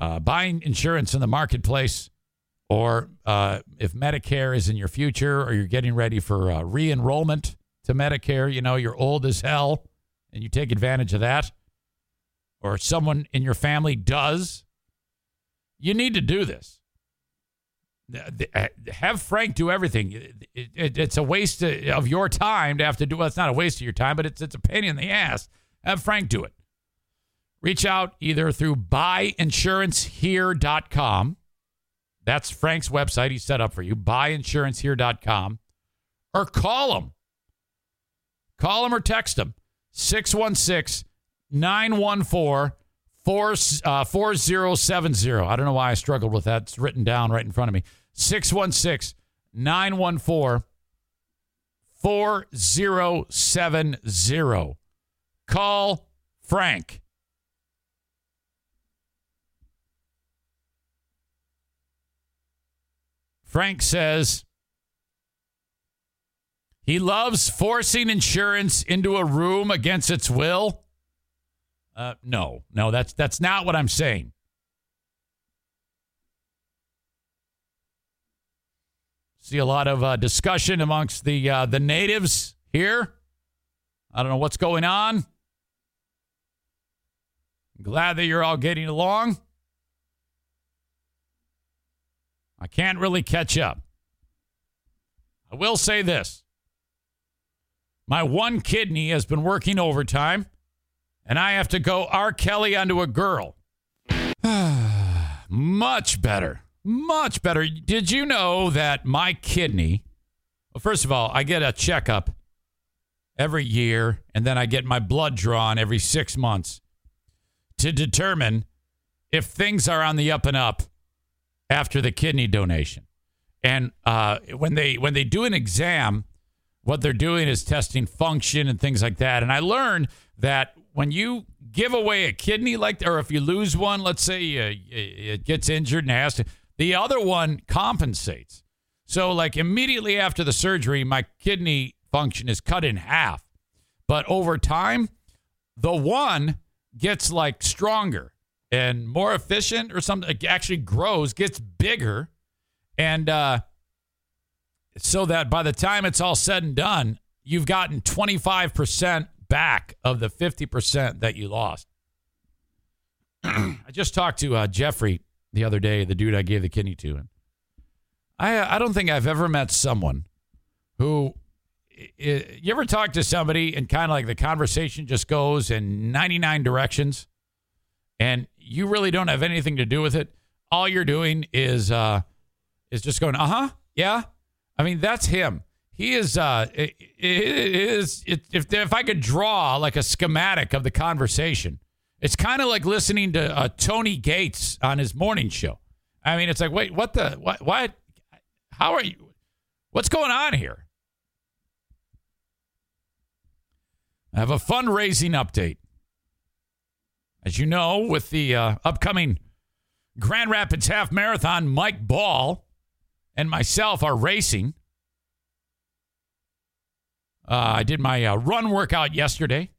uh, buying insurance in the marketplace or uh, if Medicare is in your future or you're getting ready for uh, re enrollment to Medicare, you know, you're old as hell and you take advantage of that, or someone in your family does, you need to do this. Uh, have Frank do everything. It, it, it's a waste of your time to have to do. Well, it's not a waste of your time, but it's it's a pain in the ass. Have Frank do it. Reach out either through buyinsurancehere.com that's Frank's website he set up for you, buyinsurancehere.com, or call him. Call him or text him, 616 914 uh, 4070. I don't know why I struggled with that. It's written down right in front of me. 616 914 4070. Call Frank. Frank says he loves forcing insurance into a room against its will. Uh, no, no, that's that's not what I'm saying. See a lot of uh, discussion amongst the uh, the natives here. I don't know what's going on. glad that you're all getting along. I can't really catch up. I will say this my one kidney has been working overtime, and I have to go R. Kelly onto a girl. (sighs) Much better. Much better. Did you know that my kidney, well, first of all, I get a checkup every year, and then I get my blood drawn every six months to determine if things are on the up and up after the kidney donation. And uh, when they when they do an exam, what they're doing is testing function and things like that. And I learned that when you give away a kidney like or if you lose one, let's say uh, it gets injured and has to, the other one compensates. So like immediately after the surgery, my kidney function is cut in half. But over time, the one gets like stronger and more efficient or something it actually grows gets bigger and uh, so that by the time it's all said and done you've gotten 25% back of the 50% that you lost (clears throat) i just talked to uh, jeffrey the other day the dude i gave the kidney to and i, I don't think i've ever met someone who you ever talk to somebody and kind of like the conversation just goes in 99 directions and you really don't have anything to do with it. All you're doing is uh, is just going, uh huh, yeah. I mean, that's him. He is. Uh, it, it is. It, if if I could draw like a schematic of the conversation, it's kind of like listening to uh, Tony Gates on his morning show. I mean, it's like, wait, what the what? What? How are you? What's going on here? I have a fundraising update. As you know, with the uh, upcoming Grand Rapids Half Marathon, Mike Ball and myself are racing. Uh, I did my uh, run workout yesterday.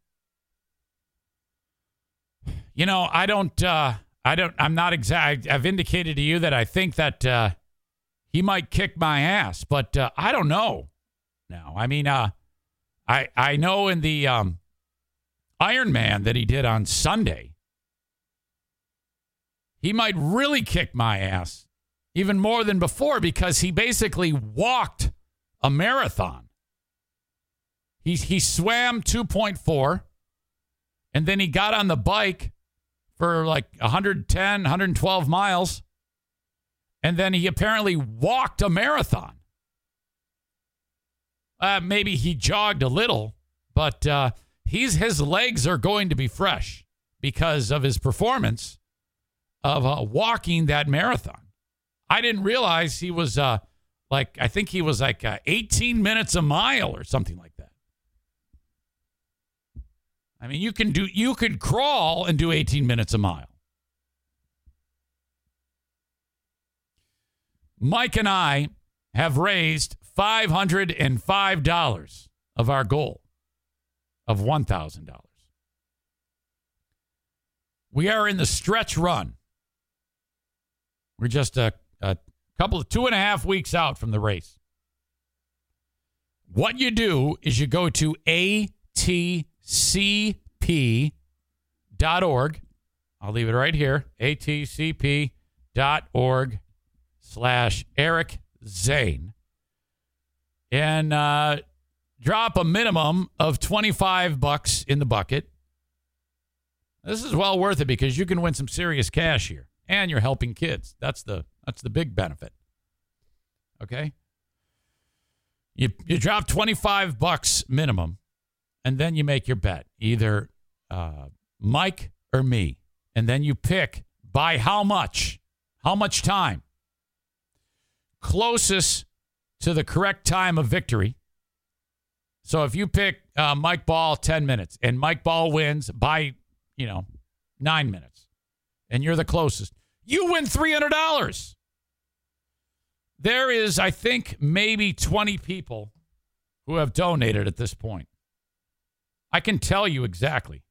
You know, I don't, uh, I don't, I'm not exact. I've indicated to you that I think that uh, he might kick my ass, but uh, I don't know. now. I mean, uh, I I know in the um, Ironman that he did on Sunday, he might really kick my ass even more than before because he basically walked a marathon. He he swam 2.4 and then he got on the bike for like 110, 112 miles and then he apparently walked a marathon. Uh, maybe he jogged a little, but uh, he's his legs are going to be fresh because of his performance of uh, walking that marathon. I didn't realize he was uh, like I think he was like uh, 18 minutes a mile or something like. I mean, you can do you could crawl and do 18 minutes a mile. Mike and I have raised $505 of our goal of $1,000. We are in the stretch run. We're just a, a couple of two and a half weeks out from the race. What you do is you go to atcp.org. I'll leave it right here. atcp.org slash Eric Zane and uh, drop a minimum of 25 bucks in the bucket. This is well worth it because you can win some serious cash here and you're helping kids. That's the that's the big benefit. Okay? You you drop 25 bucks minimum and then you make your bet, either uh, Mike or me. And then you pick by how much? How much time? Closest to the correct time of victory. So if you pick uh, Mike Ball 10 minutes and Mike Ball wins by, you know, nine minutes and you're the closest, you win $300. There is, I think, maybe 20 people who have donated at this point. I can tell you exactly.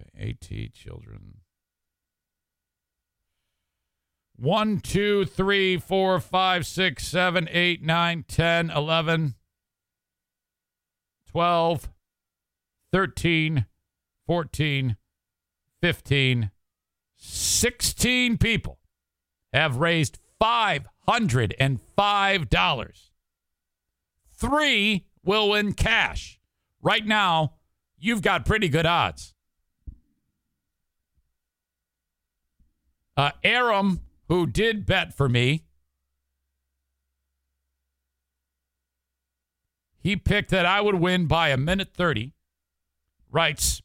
Okay, AT children. One, two, three, four, five, six, seven, eight, nine, ten, eleven, twelve, thirteen, fourteen, fifteen, sixteen people have raised $505. Three will win cash. Right now, you've got pretty good odds. Uh, Aram, who did bet for me, he picked that I would win by a minute 30. Writes,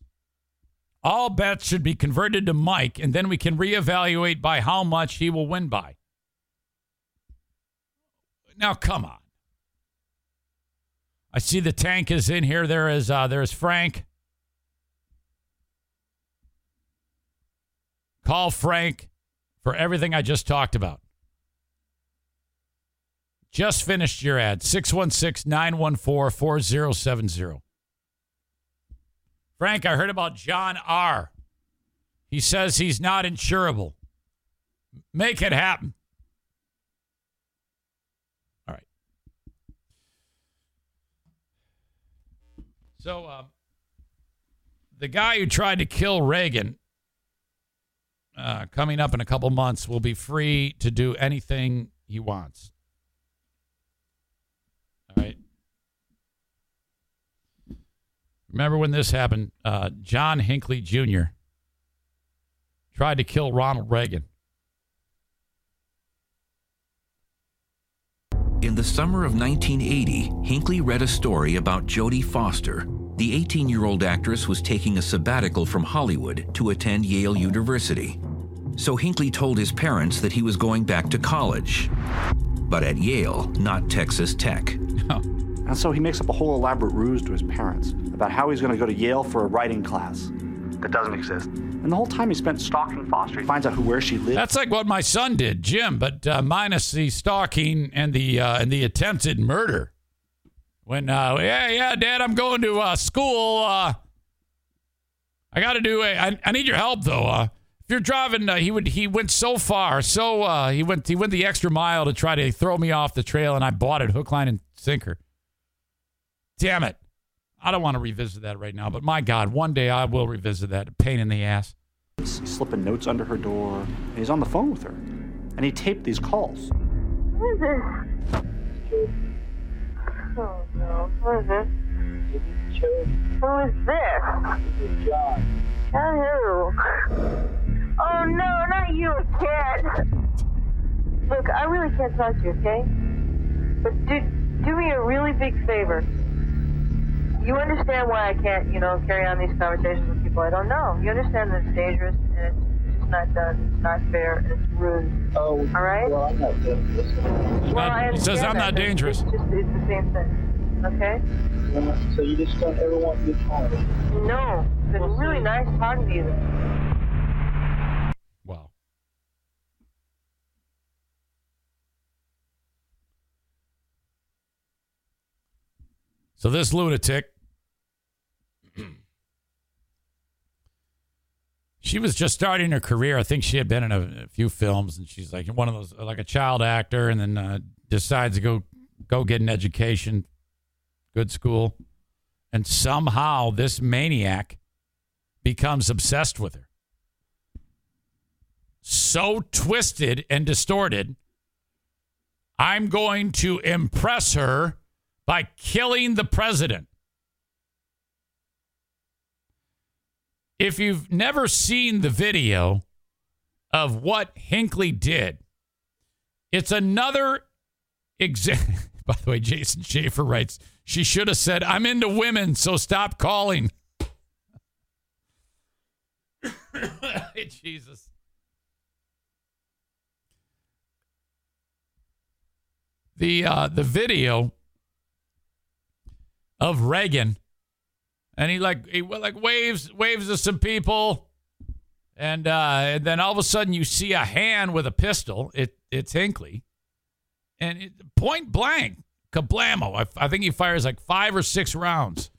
all bets should be converted to Mike, and then we can reevaluate by how much he will win by. Now, come on. I see the tank is in here. There is uh, there's Frank. Call Frank for everything I just talked about. Just finished your ad 616 914 4070. Frank, I heard about John R. He says he's not insurable. Make it happen. All right. So, um, the guy who tried to kill Reagan, uh, coming up in a couple months, will be free to do anything he wants. All right. Remember when this happened? Uh, John Hinckley Jr. tried to kill Ronald Reagan. In the summer of 1980, Hinckley read a story about Jodie Foster. The 18 year old actress was taking a sabbatical from Hollywood to attend Yale University. So Hinckley told his parents that he was going back to college, but at Yale, not Texas Tech. Oh, And so he makes up a whole elaborate ruse to his parents about how he's going to go to Yale for a writing class that doesn't exist. And the whole time he spent stalking Foster, he finds out who where she lives. That's like what my son did, Jim, but uh, minus the stalking and the uh, and the attempted murder. When uh, yeah yeah, Dad, I'm going to uh, school. Uh, I got to do a. I, I need your help though. Uh, if you're driving, uh, he would he went so far, so uh, he went he went the extra mile to try to throw me off the trail, and I bought it hook, line, and sinker. Damn it! I don't want to revisit that right now, but my God, one day I will revisit that. Pain in the ass. He's slipping notes under her door. And he's on the phone with her. And he taped these calls. Who is this? Oh no, who is this? Who is this? John. John who? Oh no, not you again. Look, I really can't talk to you, okay? But do, do me a really big favor. You understand why I can't, you know, carry on these conversations with people I don't know. You understand that it's dangerous and it's just not done, it's not fair, and it's rude. Oh, All right? well, I'm not dangerous. Well, Not- I he says I'm that, not it's dangerous. just- It's, the same thing. Okay? So you just don't ever want to get caught. No. It's been really nice talking to you. Wow. So this lunatic, she was just starting her career. I think she had been in a, a few films, and she's like one of those, like a child actor, and then uh, decides to go go get an education, good school, and somehow this maniac becomes obsessed with her so twisted and distorted. I'm going to impress her by killing the president. If you've never seen the video of what Hinckley did, it's another example. (laughs) By the way, Jason Schaefer writes, she should have said, I'm into women, so stop calling. (laughs) Jesus. the uh, the video of Reagan, and he like he like waves waves to some people, and uh, and then all of a sudden you see a hand with a pistol. It it's Hinckley, and it, point blank, kablamo! I, I think he fires like five or six rounds.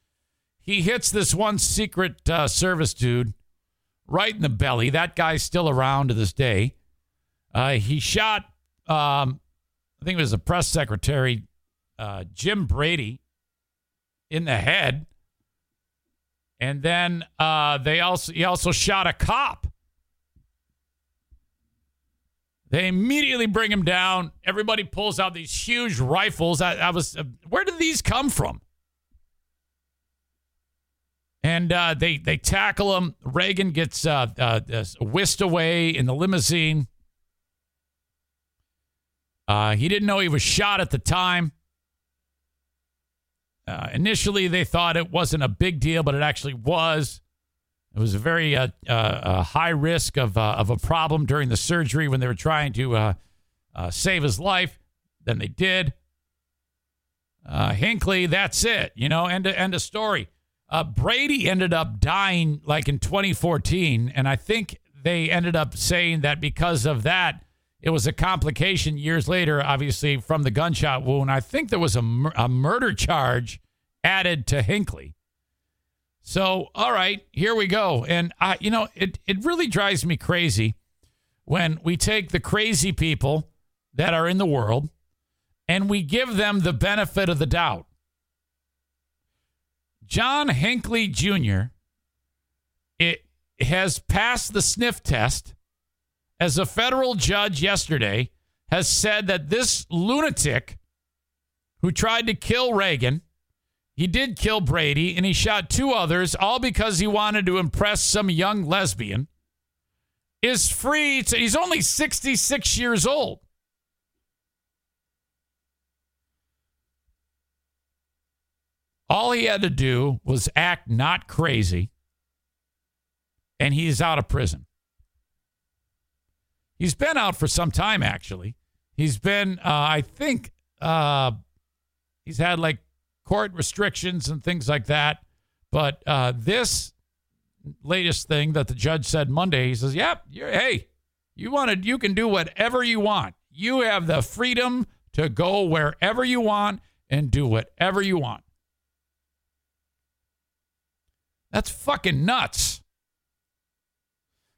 He hits this one Secret uh, Service dude right in the belly. That guy's still around to this day. Uh, he shot. Um, I think it was the press secretary, uh, Jim Brady, in the head. And then uh, they also he also shot a cop. They immediately bring him down. Everybody pulls out these huge rifles. I, I was, uh, where did these come from? And uh, they they tackle him. Reagan gets uh, uh, whisked away in the limousine. Uh, he didn't know he was shot at the time. Uh, initially, they thought it wasn't a big deal, but it actually was. It was a very uh, uh, high risk of uh, of a problem during the surgery when they were trying to uh, uh, save his life. Then they did. Hinckley, that's it. You know, end end of story. Brady ended up dying like in 2014, and I think they ended up saying that because of that, it was a complication years later, obviously, from the gunshot wound. I think there was a, a murder charge added to Hinckley. So, all right, here we go. And I, you know, it, it really drives me crazy when we take the crazy people that are in the world and we give them the benefit of the doubt. John Hinckley Jr. It has passed the sniff test as a federal judge yesterday has said that this lunatic who tried to kill Reagan, he did kill Brady and he shot two others, all because he wanted to impress some young lesbian, is free. To, he's only 66 years old. All he had to do was act not crazy, and he's out of prison. He's been out for some time, actually. He's been, uh, I think, uh, he's had like court restrictions and things like that. But uh, this latest thing that the judge said Monday, he says, "Yep, you're, hey, you wanted, you can do whatever you want. You have the freedom to go wherever you want and do whatever you want." That's fucking nuts.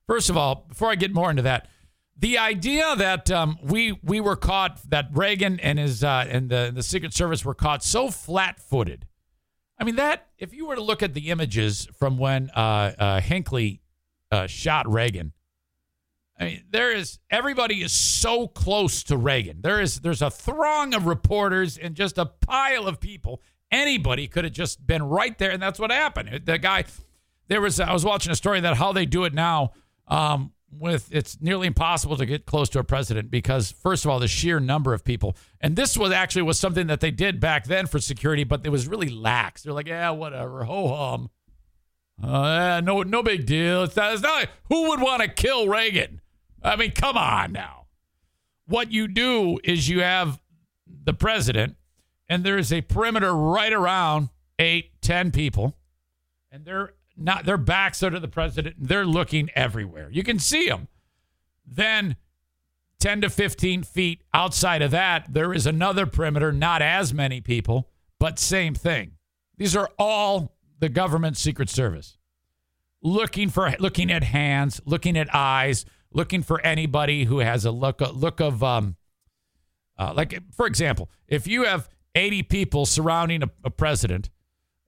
First of all, before I get more into that, the idea that um, we we were caught that Reagan and his uh, and the the Secret Service were caught so flat-footed. I mean that if you were to look at the images from when uh, uh, Hinckley uh, shot Reagan, I mean there is everybody is so close to Reagan. There is there's a throng of reporters and just a pile of people. Anybody could have just been right there, and that's what happened. The guy there was I was watching a story that how they do it now. Um, with it's nearly impossible to get close to a president because first of all the sheer number of people. And this was actually was something that they did back then for security but it was really lax. They're like yeah whatever ho hum. Uh, no no big deal. It's not, it's not who would want to kill reagan? I mean come on now. What you do is you have the president and there's a perimeter right around eight ten people and they're not their backs are to the president. They're looking everywhere. You can see them. Then 10 to 15 feet outside of that, there is another perimeter, not as many people, but same thing. These are all the government secret service. Looking for looking at hands, looking at eyes, looking for anybody who has a look a look of um uh, like for example, if you have 80 people surrounding a, a president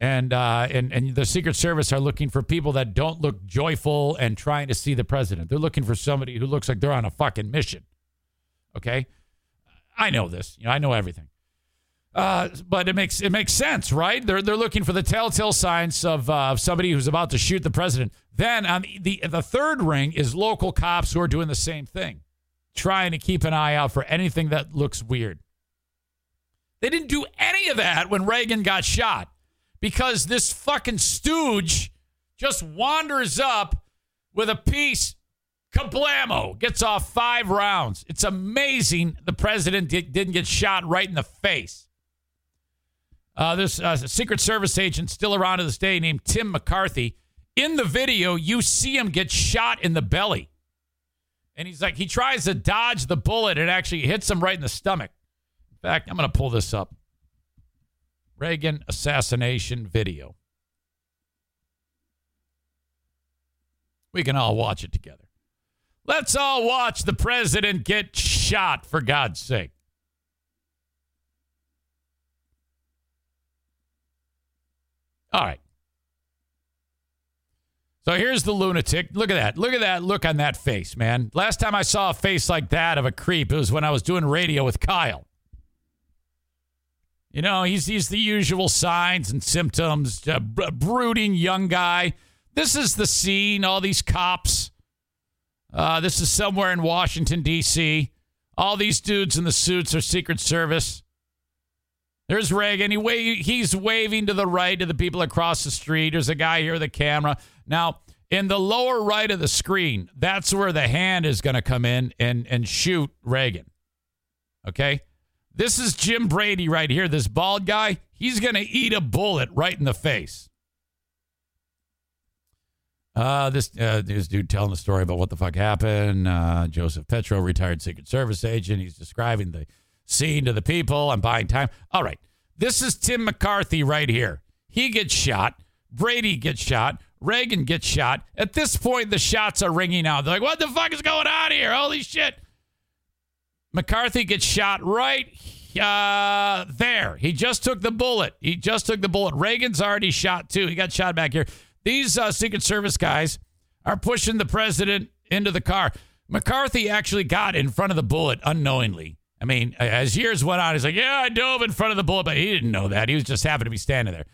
and uh, and and the Secret Service are looking for people that don't look joyful and trying to see the president. They're looking for somebody who looks like they're on a fucking mission. Okay, I know this. You know, I know everything. Uh, but it makes it makes sense, right? They're they're looking for the telltale signs of uh, of somebody who's about to shoot the president. Then on the, the the third ring is local cops who are doing the same thing, trying to keep an eye out for anything that looks weird. They didn't do any of that when Reagan got shot because this fucking stooge just wanders up with a piece, kablamo, gets off five rounds. It's amazing the president di- didn't get shot right in the face. Uh, this uh, Secret Service agent still around to this day named Tim McCarthy. In the video, you see him get shot in the belly. And he's like, he tries to dodge the bullet and actually hits him right in the stomach. In fact, I'm going to pull this up. Reagan assassination video. We can all watch it together. Let's all watch the president get shot, for God's sake. All right. So here's the lunatic. Look at that. Look at that look on that face, man. Last time I saw a face like that of a creep, it was when I was doing radio with Kyle. You know, he's he's the usual signs and symptoms. A brooding young guy. This is the scene. All these cops. Uh, this is somewhere in Washington D.C. All these dudes in the suits are Secret Service. There's Reagan. He wa- he's waving to the right to the people across the street. There's a guy here with a camera. Now, in the lower right of the screen, that's where the hand is going to come in and and shoot Reagan. Okay. This is Jim Brady right here, this bald guy. He's going to eat a bullet right in the face. Uh, this uh, this dude telling the story about what the fuck happened. Uh, Joseph Petro, retired Secret Service agent. He's describing the scene to the people. I'm buying time. All right. This is Tim McCarthy right here. He gets shot. Brady gets shot. Reagan gets shot. At this point, the shots are ringing out. They're like, what the fuck is going on here? Holy shit. McCarthy gets shot right uh, there. He just took the bullet. He just took the bullet. Reagan's already shot too. He got shot back here. These uh, Secret Service guys are pushing the president into the car. McCarthy actually got in front of the bullet unknowingly. I mean, as years went on, he's like, "Yeah, I dove in front of the bullet," but he didn't know that. He was just happened to be standing there.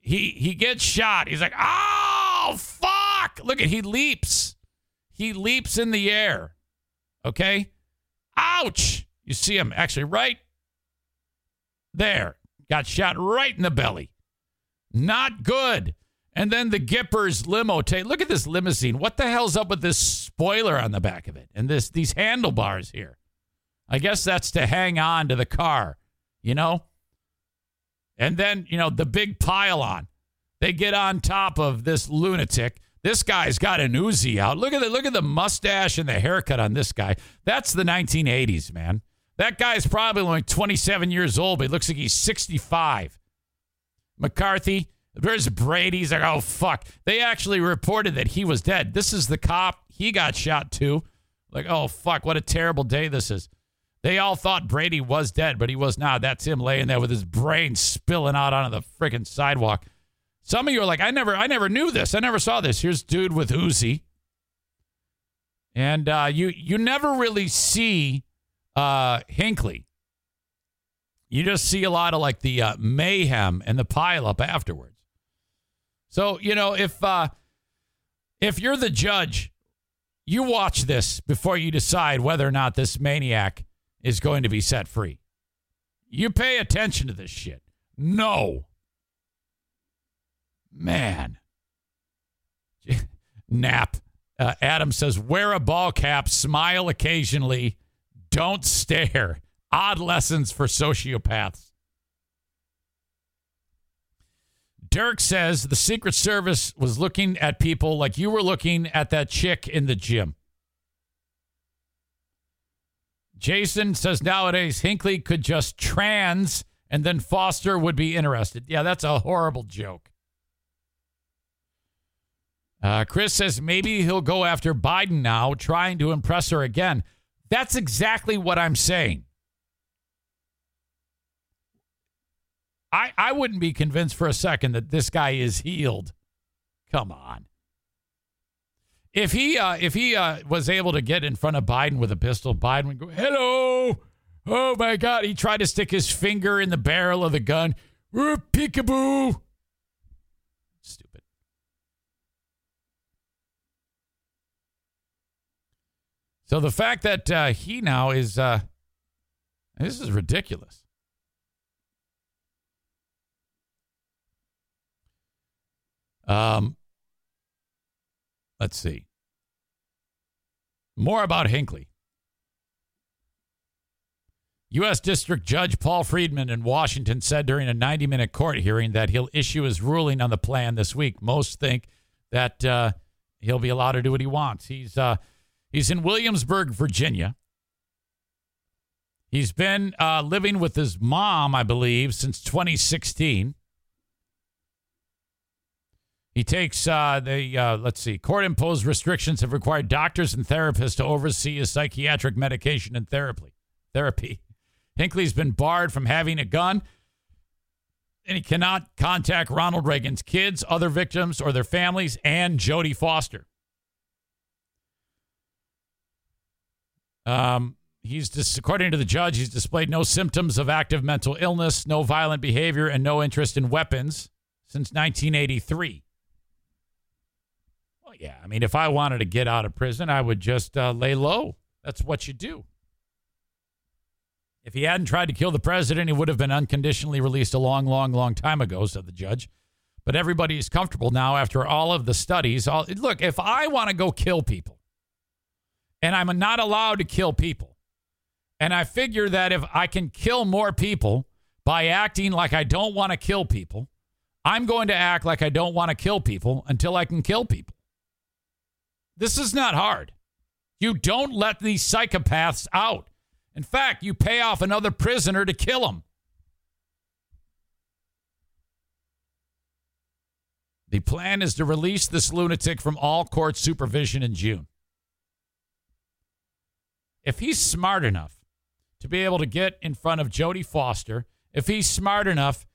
He he gets shot. He's like, "Oh fuck!" Look at he leaps. He leaps in the air. Okay. Ouch! You see him actually right there. Got shot right in the belly. Not good. And then the Gipper's limo. T- Look at this limousine. What the hell's up with this spoiler on the back of it and this these handlebars here? I guess that's to hang on to the car, you know? And then, you know, the big pylon. They get on top of this lunatic. This guy's got an Uzi out. Look at the look at the mustache and the haircut on this guy. That's the 1980s, man. That guy's probably only 27 years old, but he looks like he's 65. McCarthy, there's Brady. He's like, oh, fuck. They actually reported that he was dead. This is the cop. he got shot too. Like, oh fuck, what a terrible day this is. They all thought Brady was dead, but he was not. That's him laying there with his brain spilling out onto the freaking sidewalk. Some of you are like, I never, I never knew this. I never saw this. Here's dude with Uzi, and uh, you, you never really see uh, Hinckley. You just see a lot of like the uh, mayhem and the pileup afterwards. So you know if uh, if you're the judge, you watch this before you decide whether or not this maniac is going to be set free. You pay attention to this shit. No. Man. (laughs) Nap. Uh, Adam says, wear a ball cap, smile occasionally, don't stare. Odd lessons for sociopaths. Dirk says the Secret Service was looking at people like you were looking at that chick in the gym. Jason says nowadays Hinckley could just trans and then Foster would be interested. Yeah, that's a horrible joke. Uh, Chris says maybe he'll go after Biden now, trying to impress her again. That's exactly what I'm saying. I, I wouldn't be convinced for a second that this guy is healed. Come on. If he uh, if he uh, was able to get in front of Biden with a pistol, Biden would go, "Hello, oh my God!" He tried to stick his finger in the barrel of the gun. Peekaboo. Stupid. So the fact that uh, he now is uh, this is ridiculous. Um, let's see. More about Hinckley. U.S. District Judge Paul Friedman in Washington said during a 90 minute court hearing that he'll issue his ruling on the plan this week. Most think that uh, he'll be allowed to do what he wants. He's, uh, he's in Williamsburg, Virginia. He's been uh, living with his mom, I believe, since 2016. He takes uh, the, uh, let's see, court imposed restrictions have required doctors and therapists to oversee his psychiatric medication and therapy. Therapy. Hinckley's been barred from having a gun, and he cannot contact Ronald Reagan's kids, other victims, or their families, and Jodie Foster. Um, he's just, according to the judge, he's displayed no symptoms of active mental illness, no violent behavior, and no interest in weapons since 1983. Well, yeah, I mean, if I wanted to get out of prison, I would just uh, lay low. That's what you do. If he hadn't tried to kill the president, he would have been unconditionally released a long, long, long time ago, said the judge. But everybody is comfortable now after all of the studies. All, look, if I want to go kill people and I'm not allowed to kill people, and I figure that if I can kill more people by acting like I don't want to kill people, I'm going to act like I don't want to kill people until I can kill people. This is not hard. You don't let these psychopaths out. In fact, you pay off another prisoner to kill him. The plan is to release this lunatic from all court supervision in June. If he's smart enough to be able to get in front of Jodie Foster, if he's smart enough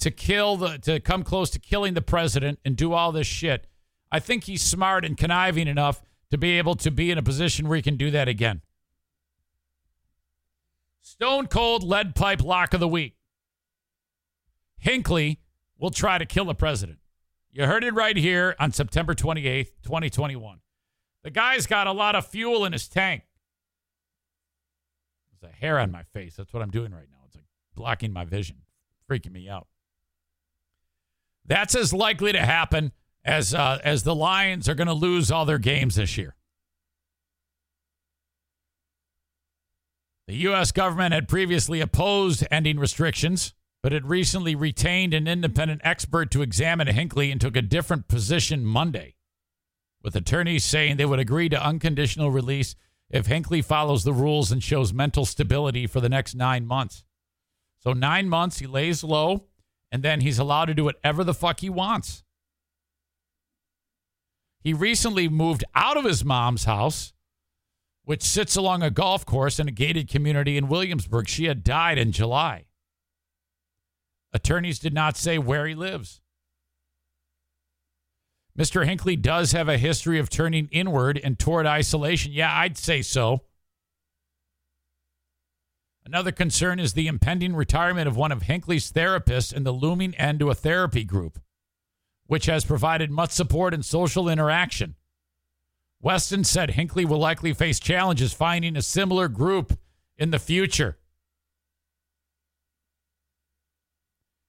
to kill the to come close to killing the president and do all this shit, I think he's smart and conniving enough to be able to be in a position where he can do that again. Stone cold lead pipe lock of the week. Hinckley will try to kill the president. You heard it right here on September 28th, 2021. The guy's got a lot of fuel in his tank. There's a hair on my face. That's what I'm doing right now. It's like blocking my vision, freaking me out. That's as likely to happen as uh, as the Lions are going to lose all their games this year. The U.S. government had previously opposed ending restrictions, but had recently retained an independent expert to examine Hinckley and took a different position Monday, with attorneys saying they would agree to unconditional release if Hinckley follows the rules and shows mental stability for the next nine months. So, nine months, he lays low, and then he's allowed to do whatever the fuck he wants. He recently moved out of his mom's house, which sits along a golf course in a gated community in Williamsburg. She had died in July. Attorneys did not say where he lives. Mr. Hinckley does have a history of turning inward and toward isolation. Yeah, I'd say so. Another concern is the impending retirement of one of Hinckley's therapists and the looming end to a therapy group, which has provided much support and social interaction. Weston said Hinckley will likely face challenges finding a similar group in the future.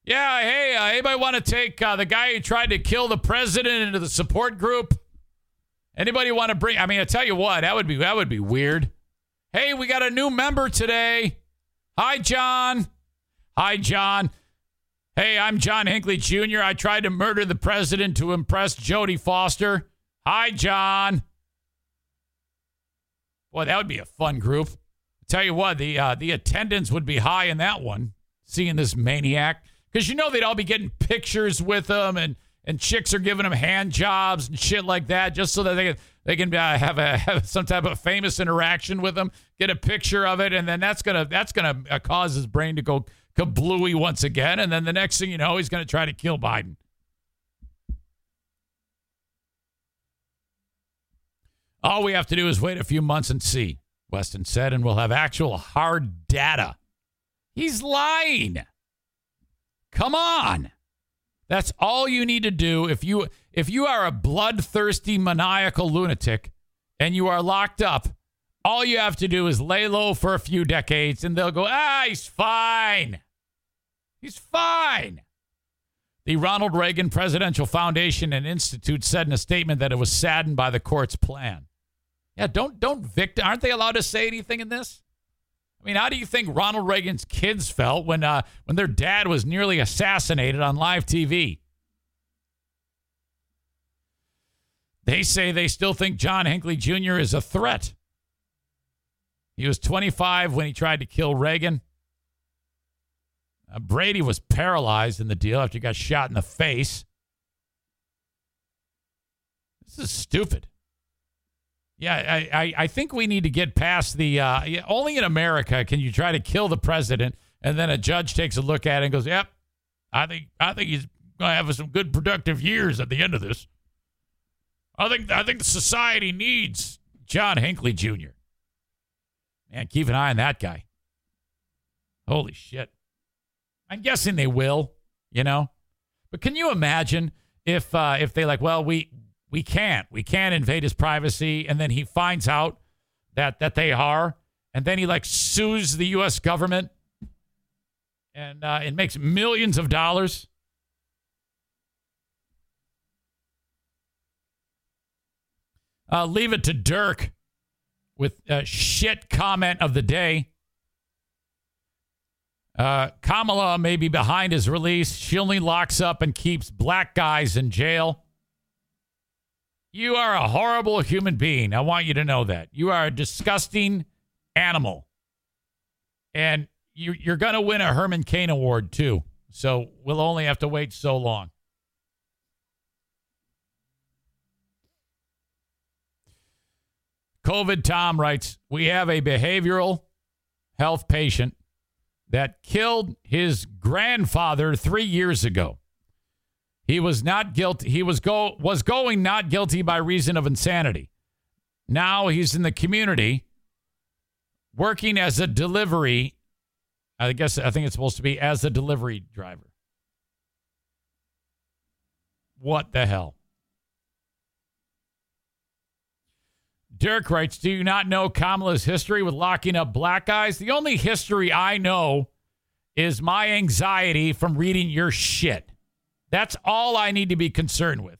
Yeah, hey, uh, anybody want to take uh, the guy who tried to kill the president into the support group? Anybody want to bring? I mean, I tell you what, that would be that would be weird. Hey, we got a new member today. Hi, John. Hi, John. Hey, I'm John Hinckley Jr. I tried to murder the president to impress Jodie Foster. Hi, John. Boy, that would be a fun group. I tell you what, the uh, the attendance would be high in that one. Seeing this maniac, because you know they'd all be getting pictures with them and and chicks are giving him hand jobs and shit like that, just so that they can they can uh, have a (laughs) have some type of famous interaction with him, get a picture of it, and then that's gonna that's gonna uh, cause his brain to go kablooey once again, and then the next thing you know, he's gonna try to kill Biden. All we have to do is wait a few months and see, Weston said, and we'll have actual hard data. He's lying. Come on. That's all you need to do if you if you are a bloodthirsty maniacal lunatic and you are locked up. All you have to do is lay low for a few decades and they'll go, "Ah, he's fine. He's fine." The Ronald Reagan Presidential Foundation and Institute said in a statement that it was saddened by the court's plan. Yeah, don't don't victim. Aren't they allowed to say anything in this? I mean, how do you think Ronald Reagan's kids felt when uh, when their dad was nearly assassinated on live TV? They say they still think John Hinckley Jr. is a threat. He was 25 when he tried to kill Reagan. Uh, Brady was paralyzed in the deal after he got shot in the face. This is stupid. Yeah, I, I, think we need to get past the. Uh, only in America can you try to kill the president, and then a judge takes a look at it and goes, "Yep, I think I think he's going to have some good productive years at the end of this." I think I think the society needs John Hinckley Jr. Man, keep an eye on that guy. Holy shit! I'm guessing they will, you know. But can you imagine if uh, if they like, well, we we can't. We can't invade his privacy. And then he finds out that that they are, and then he like sues the U.S. government, and uh, it makes millions of dollars. Uh, leave it to Dirk with a shit comment of the day. Uh, Kamala may be behind his release. She only locks up and keeps black guys in jail. You are a horrible human being. I want you to know that. You are a disgusting animal. And you, you're going to win a Herman Cain Award, too. So we'll only have to wait so long. COVID Tom writes We have a behavioral health patient that killed his grandfather three years ago. He was not guilty. He was go was going not guilty by reason of insanity. Now he's in the community working as a delivery. I guess I think it's supposed to be as a delivery driver. What the hell? Dirk writes, Do you not know Kamala's history with locking up black guys? The only history I know is my anxiety from reading your shit. That's all I need to be concerned with.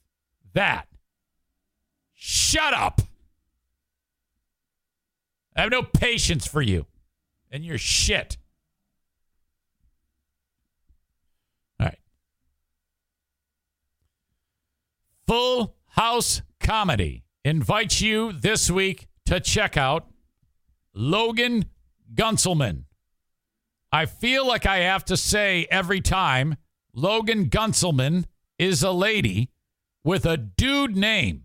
That. Shut up. I have no patience for you and your shit. All right. Full House Comedy invites you this week to check out Logan Gunselman. I feel like I have to say every time Logan Gunselman is a lady with a dude name.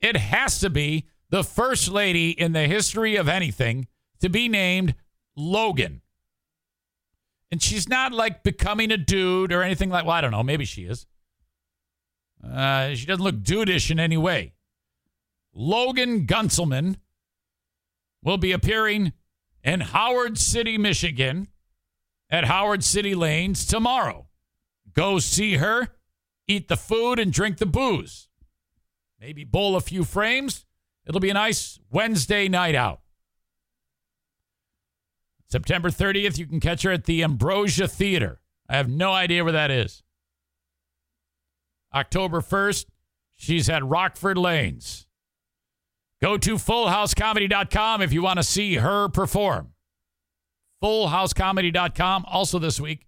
it has to be the first lady in the history of anything to be named Logan. And she's not like becoming a dude or anything like, well, I don't know. Maybe she is. Uh, she doesn't look dudeish in any way. Logan Gunselman will be appearing in Howard City, Michigan at Howard City Lanes tomorrow. Go see her, eat the food, and drink the booze. Maybe bowl a few frames. It'll be a nice Wednesday night out. September 30th, you can catch her at the Ambrosia Theater. I have no idea where that is. October 1st, she's at Rockford Lanes. Go to fullhousecomedy.com if you want to see her perform. Fullhousecomedy.com. Also this week,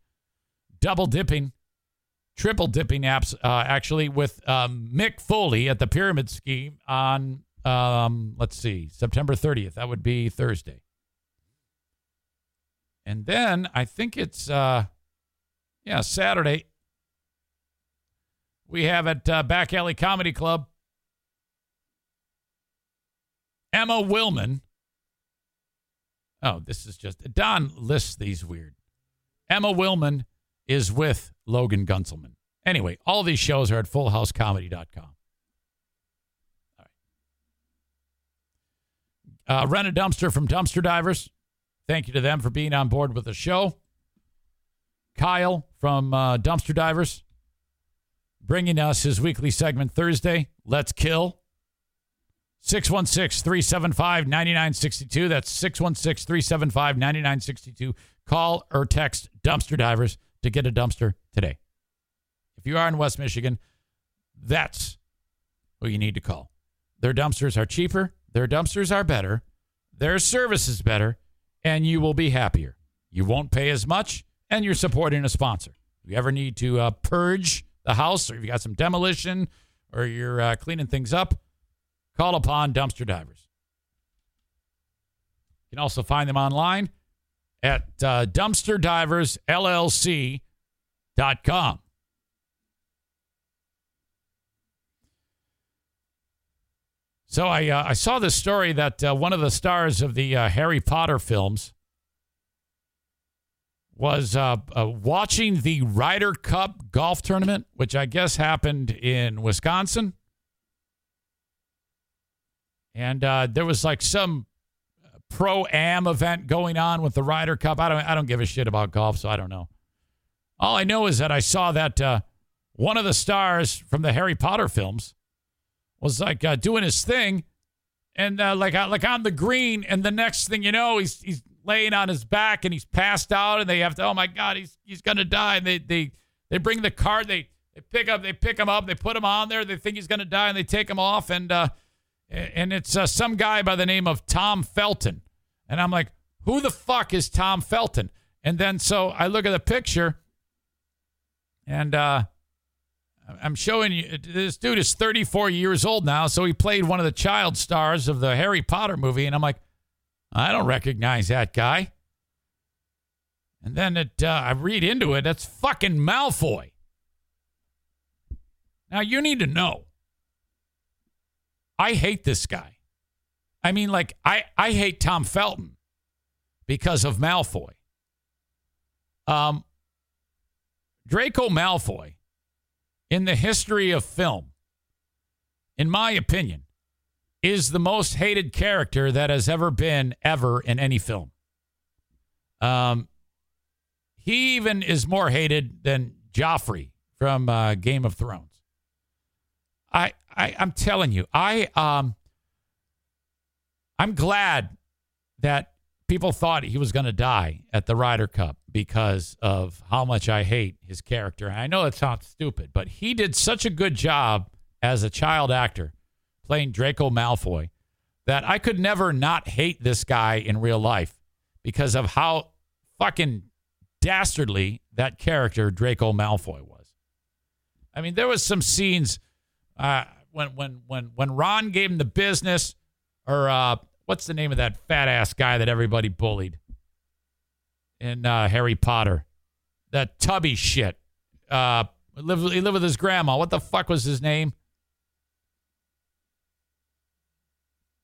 double dipping, triple dipping apps, uh, actually, with um, Mick Foley at the Pyramid Scheme on, um, let's see, September 30th. That would be Thursday. And then I think it's, uh, yeah, Saturday. We have at uh, Back Alley Comedy Club Emma Willman. Oh, this is just Don lists these weird. Emma Willman is with Logan Gunselman. Anyway, all these shows are at fullhousecomedy.com. All right. Uh, rent a dumpster from Dumpster Divers. Thank you to them for being on board with the show. Kyle from uh, Dumpster Divers bringing us his weekly segment Thursday, Let's Kill. 616 375 9962. That's 616 375 9962. Call or text Dumpster Divers to get a dumpster today. If you are in West Michigan, that's who you need to call. Their dumpsters are cheaper, their dumpsters are better, their service is better, and you will be happier. You won't pay as much, and you're supporting a sponsor. If you ever need to uh, purge the house, or if you got some demolition, or you're uh, cleaning things up, call upon Dumpster Divers. You can also find them online at uh, dumpsterdiversllc.com. So I uh, I saw this story that uh, one of the stars of the uh, Harry Potter films was uh, uh, watching the Ryder Cup golf tournament, which I guess happened in Wisconsin, and uh, there was like some pro am event going on with the Ryder Cup. I don't I don't give a shit about golf, so I don't know. All I know is that I saw that one of the stars from the Harry Potter films was like uh, doing his thing, and uh, like uh, like on the green, and the next thing you know, he's he's laying on his back and he's passed out, and they have to, oh my god, he's he's gonna die. And they they they bring the card, they they pick up, they pick him up, they put him on there, they think he's gonna die, and they take him off, and uh, and it's uh, some guy by the name of Tom Felton, and I'm like, who the fuck is Tom Felton? And then so I look at the picture, and uh I'm showing you this dude is 34 years old now, so he played one of the child stars of the Harry Potter movie, and I'm like, I don't recognize that guy. And then it, uh, I read into it, that's fucking Malfoy. Now you need to know. I hate this guy. I mean, like I, I hate Tom Felton because of Malfoy. Um, Draco Malfoy in the history of film, in my opinion, is the most hated character that has ever been ever in any film. Um, he even is more hated than Joffrey from uh, Game of Thrones. I, I I'm telling you, I um, I'm glad that people thought he was going to die at the Ryder Cup because of how much I hate his character. And I know it sounds stupid, but he did such a good job as a child actor playing Draco Malfoy that I could never not hate this guy in real life because of how fucking dastardly that character Draco Malfoy was. I mean, there was some scenes uh, when when when when Ron gave him the business, or uh, what's the name of that fat ass guy that everybody bullied? in uh, Harry Potter. That tubby shit. Uh, he lived, he lived with his grandma. What the fuck was his name?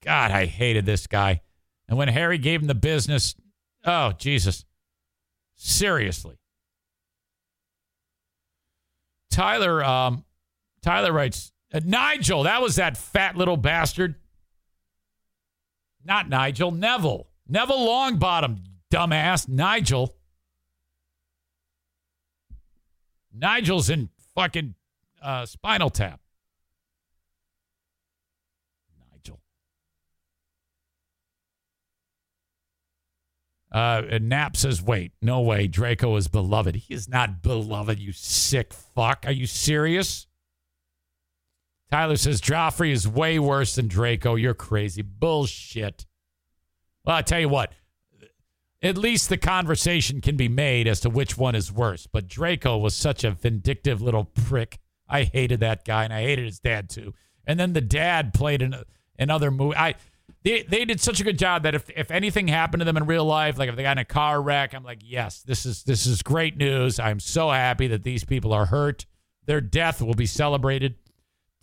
God, I hated this guy. And when Harry gave him the business, oh, Jesus. Seriously. Tyler, um, Tyler writes, uh, Nigel, that was that fat little bastard. Not Nigel, Neville. Neville Longbottom, dumbass. Nigel. Nigel's in fucking uh, Spinal Tap. Nigel. Uh, and Knapp says, wait, no way. Draco is beloved. He is not beloved, you sick fuck. Are you serious? Tyler says, Joffrey is way worse than Draco. You're crazy. Bullshit. Well, I tell you what, at least the conversation can be made as to which one is worse. But Draco was such a vindictive little prick. I hated that guy, and I hated his dad too. And then the dad played in another movie. I they they did such a good job that if if anything happened to them in real life, like if they got in a car wreck, I'm like, yes, this is this is great news. I'm so happy that these people are hurt. Their death will be celebrated.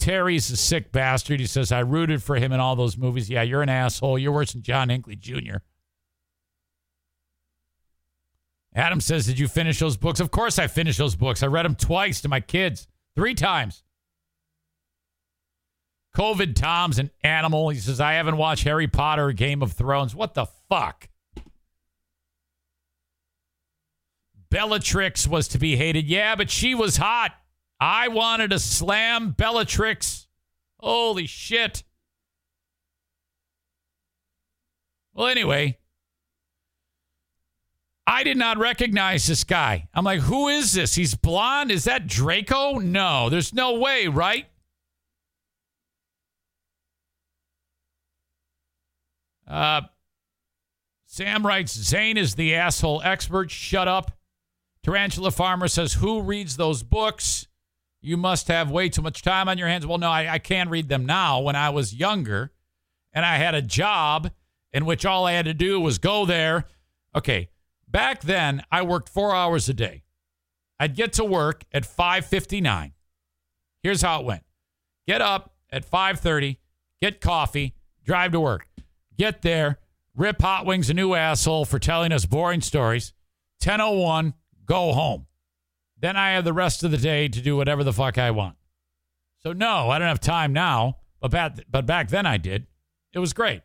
Terry's a sick bastard. He says, I rooted for him in all those movies. Yeah, you're an asshole. You're worse than John Hinckley Jr. Adam says, Did you finish those books? Of course I finished those books. I read them twice to my kids, three times. COVID Tom's an animal. He says, I haven't watched Harry Potter or Game of Thrones. What the fuck? Bellatrix was to be hated. Yeah, but she was hot. I wanted to slam Bellatrix. Holy shit. Well, anyway, I did not recognize this guy. I'm like, who is this? He's blonde. Is that Draco? No, there's no way, right? Uh, Sam writes, Zane is the asshole expert. Shut up. Tarantula Farmer says, Who reads those books? You must have way too much time on your hands. Well, no, I, I can read them now. When I was younger and I had a job in which all I had to do was go there. Okay, back then I worked four hours a day. I'd get to work at 5:59. Here's how it went: get up at 5:30, get coffee, drive to work, get there, rip Hot Wings a new asshole for telling us boring stories. 10:01, go home. Then I have the rest of the day to do whatever the fuck I want. So no, I don't have time now, but back, but back then I did. It was great.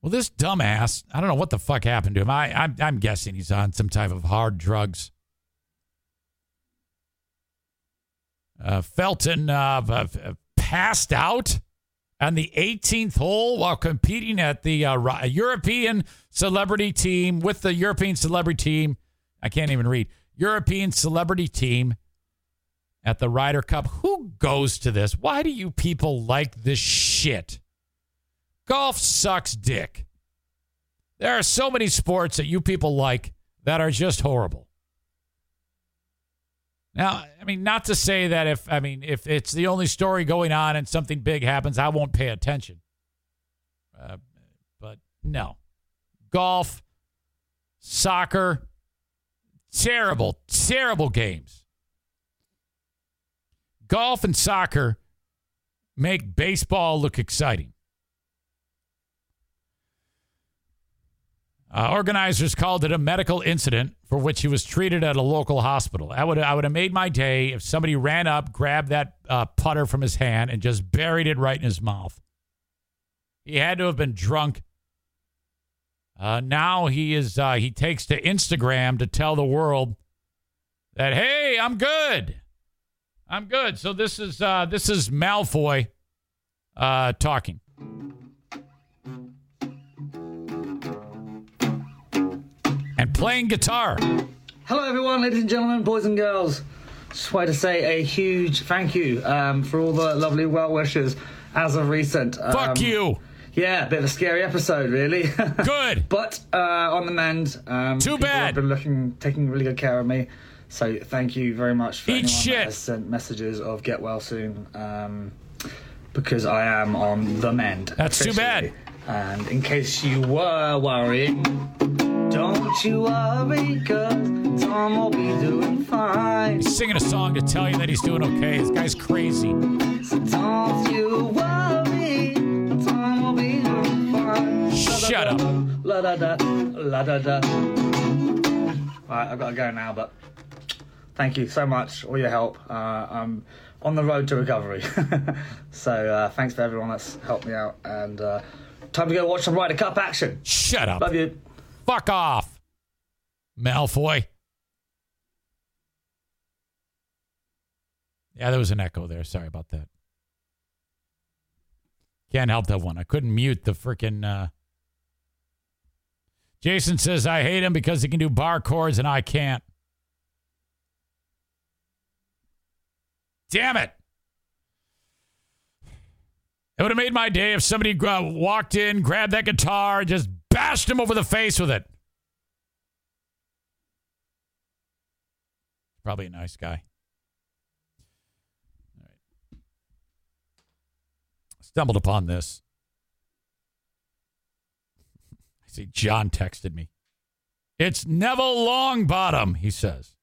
Well, this dumbass, I don't know what the fuck happened to him. I, I'm, I'm guessing he's on some type of hard drugs. Uh, Felton uh, uh, passed out on the 18th hole while competing at the uh, European celebrity team with the European celebrity team. I can't even read. European celebrity team at the Ryder Cup. Who goes to this? Why do you people like this shit? Golf sucks dick. There are so many sports that you people like that are just horrible. Now, I mean, not to say that if I mean if it's the only story going on and something big happens, I won't pay attention. Uh, but no, golf, soccer, terrible, terrible games. Golf and soccer make baseball look exciting. Uh, organizers called it a medical incident for which he was treated at a local hospital. I would I would have made my day if somebody ran up, grabbed that uh, putter from his hand, and just buried it right in his mouth. He had to have been drunk. Uh, now he is uh, he takes to Instagram to tell the world that hey, I'm good, I'm good. So this is uh, this is Malfoy uh, talking. And playing guitar. Hello, everyone, ladies and gentlemen, boys and girls. Just wanted to say a huge thank you um, for all the lovely well wishes as of recent. Fuck Um, you. Yeah, a bit of a scary episode, really. (laughs) Good. but uh, on the mend. Um, Too bad. Have been looking, taking really good care of me. So thank you very much for Eat anyone shit. that has sent messages of get well soon. Um, because I am on the mend. That's too bad. And in case you were worrying, don't you worry, cause Tom will be doing fine. He's singing a song to tell you that he's doing okay. This guy's crazy. So don't you worry, Tom will be doing fine. Shut up. La da da, la da da. Right, I've got to go now, but thank you so much, all your help. Uh, I'm on the road to recovery. (laughs) so uh, thanks for everyone that's helped me out. And uh, time to go watch some Ryder Cup action. Shut up. Love you. Fuck off, Malfoy. Yeah, there was an echo there. Sorry about that. Can't help that one. I couldn't mute the freaking. Uh... Jason says I hate him because he can do bar chords and I can't. Damn it. It would have made my day if somebody uh, walked in, grabbed that guitar, just bashed him over the face with it. Probably a nice guy. All right. Stumbled upon this. (laughs) I see John texted me. It's Neville Longbottom, he says.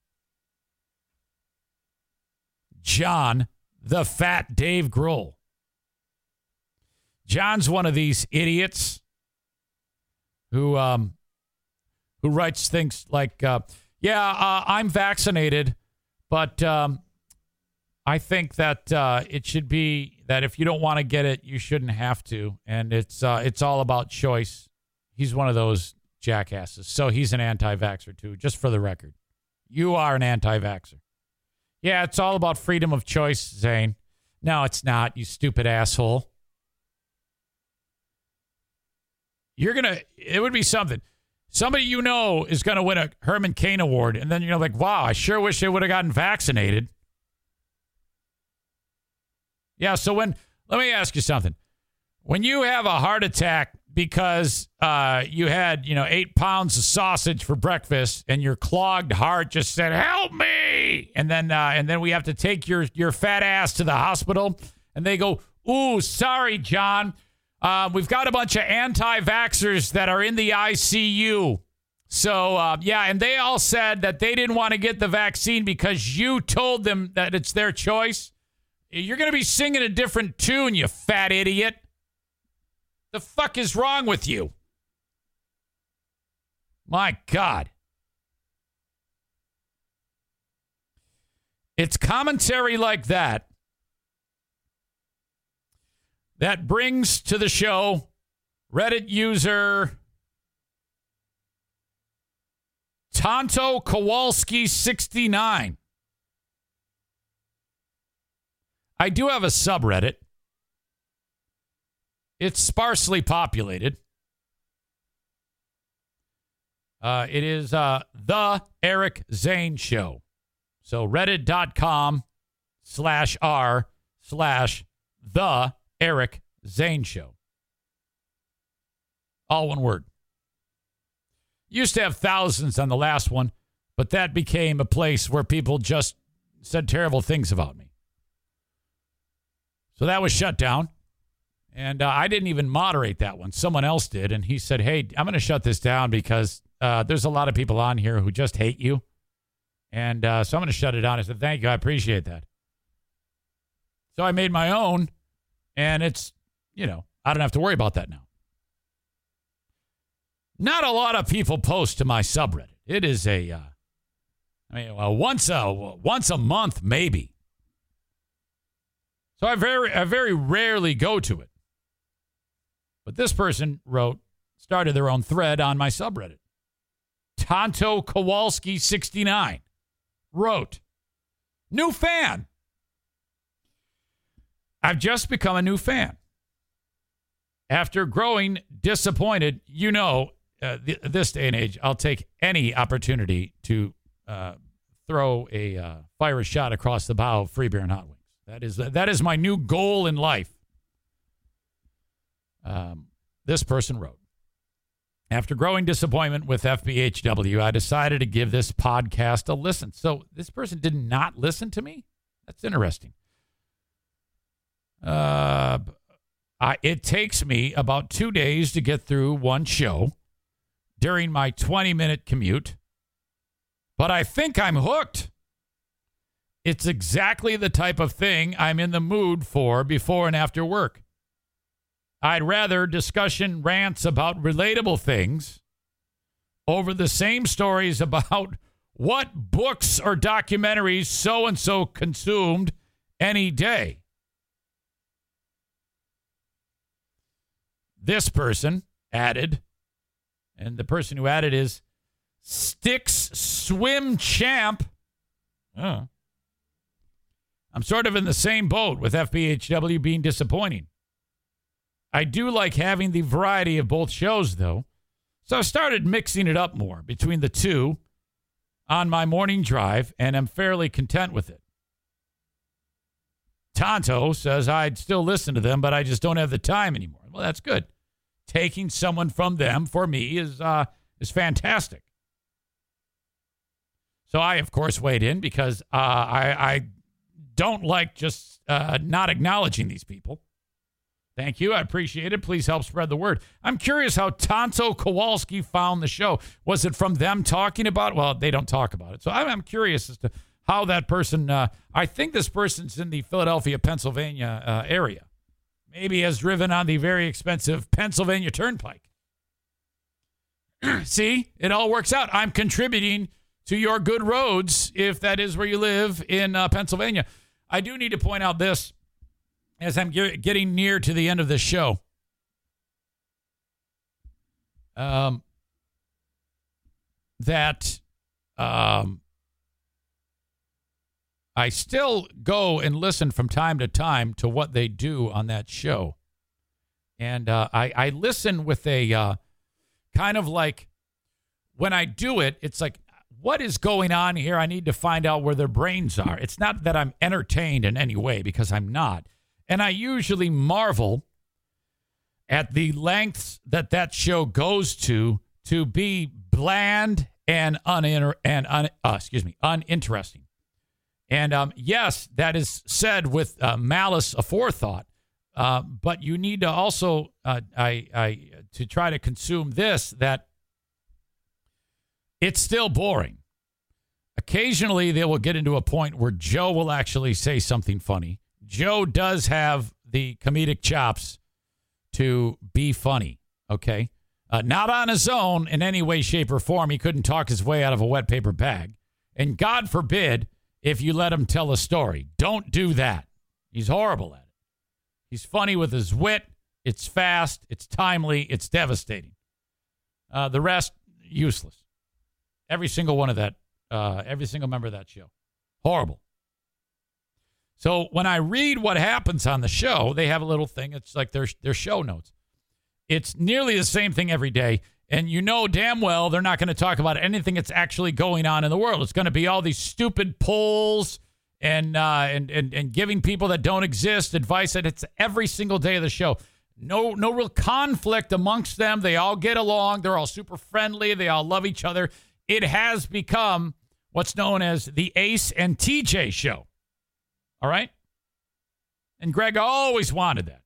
John, the fat Dave Grohl. John's one of these idiots who um who writes things like, uh, "Yeah, uh, I'm vaccinated, but um, I think that uh, it should be that if you don't want to get it, you shouldn't have to, and it's uh, it's all about choice." He's one of those jackasses, so he's an anti-vaxxer too. Just for the record, you are an anti-vaxxer. Yeah, it's all about freedom of choice, Zane. No, it's not, you stupid asshole. You're to, it would be something. Somebody you know is to win a Herman Cain Award, and then you're like, wow, I sure wish they would have gotten vaccinated. Yeah, so when, let me ask you something. When you have a heart attack because uh, you had, you know, eight pounds of sausage for breakfast, and your clogged heart just said, "Help me!" and then uh, and then we have to take your your fat ass to the hospital, and they go, "Ooh, sorry, John, uh, we've got a bunch of anti-vaxxers that are in the ICU." So uh, yeah, and they all said that they didn't want to get the vaccine because you told them that it's their choice. You're going to be singing a different tune, you fat idiot. The fuck is wrong with you? My God. It's commentary like that that brings to the show Reddit user Tonto Kowalski 69. I do have a subreddit. It's sparsely populated. Uh, it is uh, the Eric Zane Show. So reddit.com slash r slash the Eric Zane Show. All one word. Used to have thousands on the last one, but that became a place where people just said terrible things about me. So that was shut down. And uh, I didn't even moderate that one. Someone else did. And he said, Hey, I'm going to shut this down because uh, there's a lot of people on here who just hate you. And uh, so I'm going to shut it down. I said, Thank you. I appreciate that. So I made my own. And it's, you know, I don't have to worry about that now. Not a lot of people post to my subreddit. It is a, uh, I mean, well, once a once a month maybe. So I very I very rarely go to it. But this person wrote, started their own thread on my subreddit. Tonto Kowalski 69 wrote, New fan. I've just become a new fan. After growing disappointed, you know, uh, th- this day and age, I'll take any opportunity to uh, throw a uh, fire a shot across the bow of free beer and hot wings. That is that is my new goal in life. Um, this person wrote After growing disappointment with FBHW, I decided to give this podcast a listen. So this person did not listen to me? That's interesting. Uh, I, it takes me about two days to get through one show during my 20 minute commute. but I think I'm hooked. It's exactly the type of thing I'm in the mood for before and after work. I'd rather discussion rants about relatable things over the same stories about what books or documentaries so and so consumed any day. This person added, and the person who added is Sticks Swim Champ. Oh. I'm sort of in the same boat with FBHW being disappointing. I do like having the variety of both shows, though. So I started mixing it up more between the two on my morning drive, and I'm fairly content with it. Tonto says I'd still listen to them, but I just don't have the time anymore. Well, that's good. Taking someone from them for me is uh, is fantastic. So I, of course, weighed in because uh, I, I don't like just uh, not acknowledging these people. Thank you. I appreciate it. Please help spread the word. I'm curious how Tonto Kowalski found the show. Was it from them talking about? Well, they don't talk about it. So I'm, I'm curious as to how that person, uh, I think this person's in the Philadelphia, Pennsylvania uh, area. Maybe has driven on the very expensive Pennsylvania Turnpike. (clears throat) See, it all works out. I'm contributing to your good roads if that is where you live in uh, Pennsylvania. I do need to point out this as I'm ge- getting near to the end of this show. Um, that um, I still go and listen from time to time to what they do on that show. And uh, I, I listen with a uh, kind of like when I do it, it's like, what is going on here? I need to find out where their brains are. It's not that I'm entertained in any way because I'm not. And I usually marvel at the lengths that that show goes to to be bland and uninter- and un- uh, excuse me uninteresting. And um, yes, that is said with uh, malice aforethought. Uh, but you need to also, uh, I, I, to try to consume this that it's still boring. Occasionally, they will get into a point where Joe will actually say something funny. Joe does have the comedic chops to be funny, okay? Uh, not on his own in any way, shape, or form. He couldn't talk his way out of a wet paper bag. And God forbid if you let him tell a story. Don't do that. He's horrible at it. He's funny with his wit. It's fast. It's timely. It's devastating. Uh, the rest, useless. Every single one of that, uh, every single member of that show. Horrible. So when I read what happens on the show, they have a little thing. It's like their their show notes. It's nearly the same thing every day, and you know damn well they're not going to talk about anything that's actually going on in the world. It's going to be all these stupid polls and uh, and and and giving people that don't exist advice. That it's every single day of the show. No no real conflict amongst them. They all get along. They're all super friendly. They all love each other. It has become what's known as the Ace and TJ show. All right? And Greg always wanted that.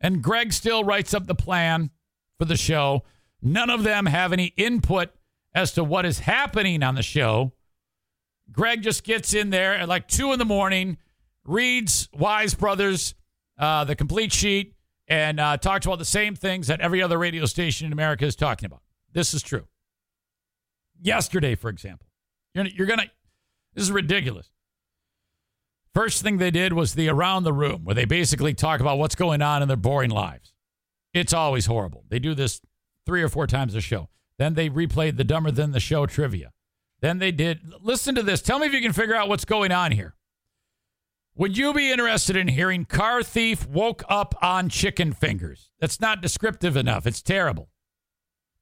And Greg still writes up the plan for the show. None of them have any input as to what is happening on the show. Greg just gets in there at like two in the morning, reads Wise Brothers, uh, the complete sheet, and uh, talks about the same things that every other radio station in America is talking about. This is true. Yesterday, for example, you're, you're going to, this is ridiculous. First thing they did was the Around the Room, where they basically talk about what's going on in their boring lives. It's always horrible. They do this three or four times a show. Then they replayed the Dumber Than the Show trivia. Then they did, listen to this. Tell me if you can figure out what's going on here. Would you be interested in hearing car thief woke up on chicken fingers? That's not descriptive enough. It's terrible.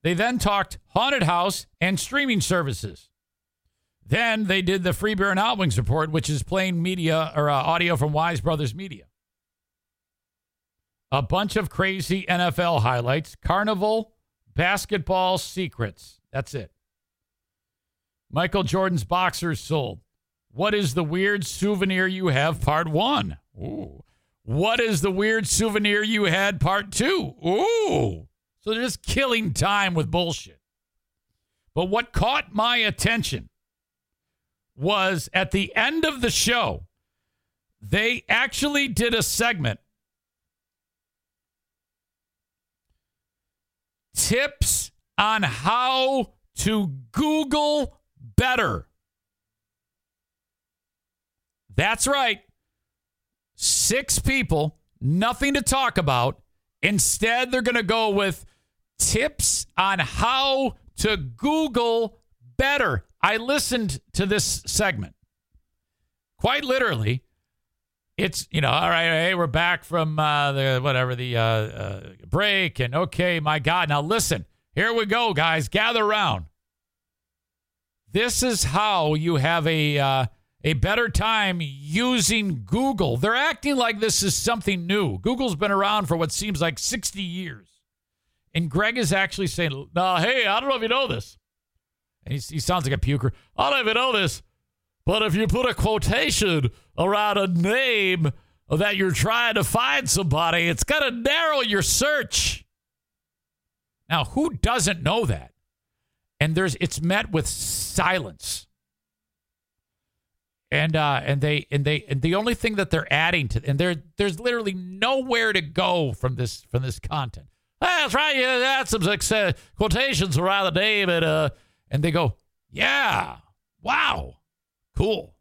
They then talked haunted house and streaming services. Then they did the Free Beer and Hot Wings report, which is playing media or uh, audio from Wise Brothers Media. A bunch of crazy NFL highlights, carnival, basketball secrets. That's it. Michael Jordan's boxers sold. What is the weird souvenir you have? Part one. Ooh. What is the weird souvenir you had? Part two. Ooh. So they're just killing time with bullshit. But what caught my attention was at the end of the show, they actually did a segment tips on how to Google better. That's right. Six people, nothing to talk about. Instead, they're going to go with tips on how to Google better. I listened to this segment. Quite literally, it's, you know, all right, hey, we're back from uh, the whatever, the uh, uh, break. And okay, my God. Now listen, here we go, guys. Gather around. This is how you have a uh, a better time using Google. They're acting like this is something new. Google's been around for what seems like 60 years. And Greg is actually saying, hey, I don't know if you know this. And he, he sounds like a puker. I don't even know this. But if you put a quotation around a name that you're trying to find somebody, it's going to narrow your search. Now, who doesn't know that? And there's it's met with silence and uh, and they and they and the only thing that they're adding to and there there's literally nowhere to go from this from this content. That's right. Yeah, that's some uh, quotations around the name, and uh, and they go, yeah, wow, cool.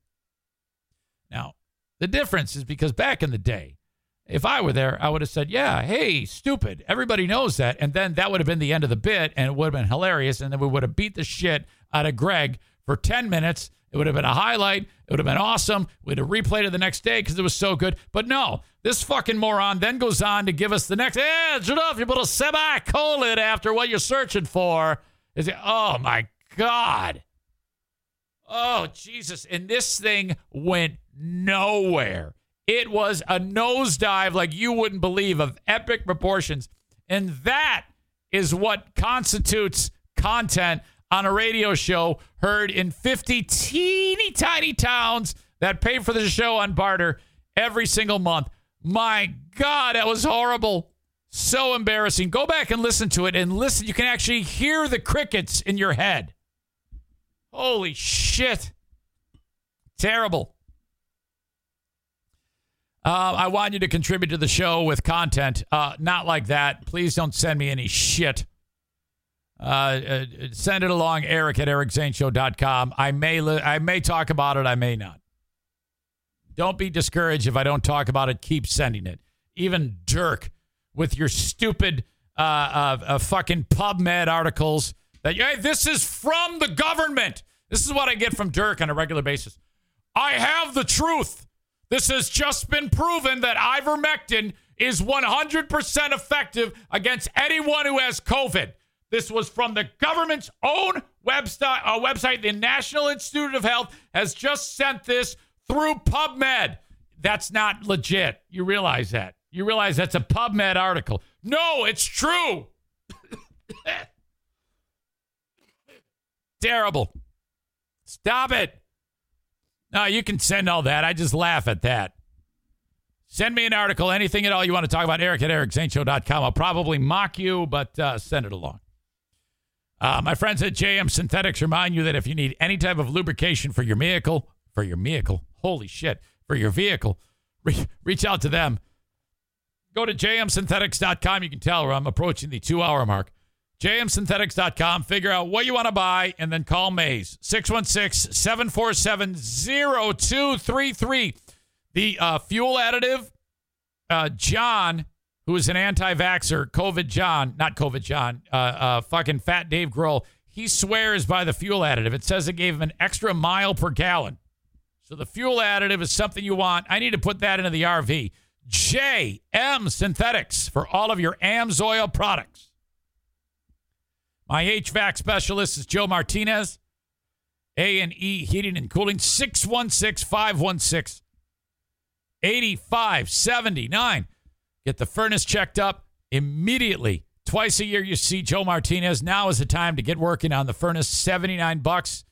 Now the difference is because back in the day, if I were there, I would have said, yeah, hey, stupid. Everybody knows that, and then that would have been the end of the bit, and it would have been hilarious, and then we would have beat the shit out of Greg for ten minutes it would have been a highlight. It would have been awesome. We'd have replayed it the next day because it was so good. But no, this fucking moron then goes on to give us the next, eh, shut off, you put a semicolon after what you're searching for. Is it, oh my God. Oh, Jesus. And this thing went nowhere. It was a nosedive like you wouldn't believe of epic proportions. And that is what constitutes content on a radio show heard in 50 teeny tiny towns that pay for the show on barter every single month. My God, that was horrible. So embarrassing. Go back and listen to it and listen. You can actually hear the crickets in your head. Holy shit. Terrible. Uh, I want you to contribute to the show with content. Uh, not like that. Please don't send me any shit. Uh, uh, send it along, Eric at ericzaneshow.com. I may, li- I may talk about it, I may not. Don't be discouraged if I don't talk about it. Keep sending it. Even Dirk with your stupid uh, uh, uh, fucking PubMed articles that, hey, this is from the government. This is what I get from Dirk on a regular basis. I have the truth. This has just been proven that ivermectin is 100% effective against anyone who has COVID. This was from the government's own website. Uh, website. The National Institute of Health has just sent this through PubMed. That's not legit. You realize that. You realize that's a PubMed article. No, it's true. (coughs) (coughs) Terrible. Stop it. No, you can send all that. I just laugh at that. Send me an article, anything at all you want to talk about, Eric at ericzaneshow.com. I'll probably mock you, but uh, send it along. Uh, my friends at JM Synthetics remind you that if you need any type of lubrication for your vehicle, for your vehicle, holy shit, for your vehicle, re- reach out to them. Go to jmsynthetics.com. You can tell I'm approaching the two hour mark. jmsynthetics.com. Figure out what you want to buy and then call Maze 616 747 0233. The uh, fuel additive, uh, John who is an anti-vaxxer, COVID John, not COVID John, uh, uh, fucking fat Dave Grohl, he swears by the fuel additive. It says it gave him an extra mile per gallon. So the fuel additive is something you want. I need to put that into the RV. JM Synthetics for all of your AMSOIL products. My HVAC specialist is Joe Martinez. A&E Heating and Cooling 616 516 8579. Get the furnace checked up immediately. Twice a year, you see Joe Martinez. Now is the time to get working on the furnace. 79 bucks.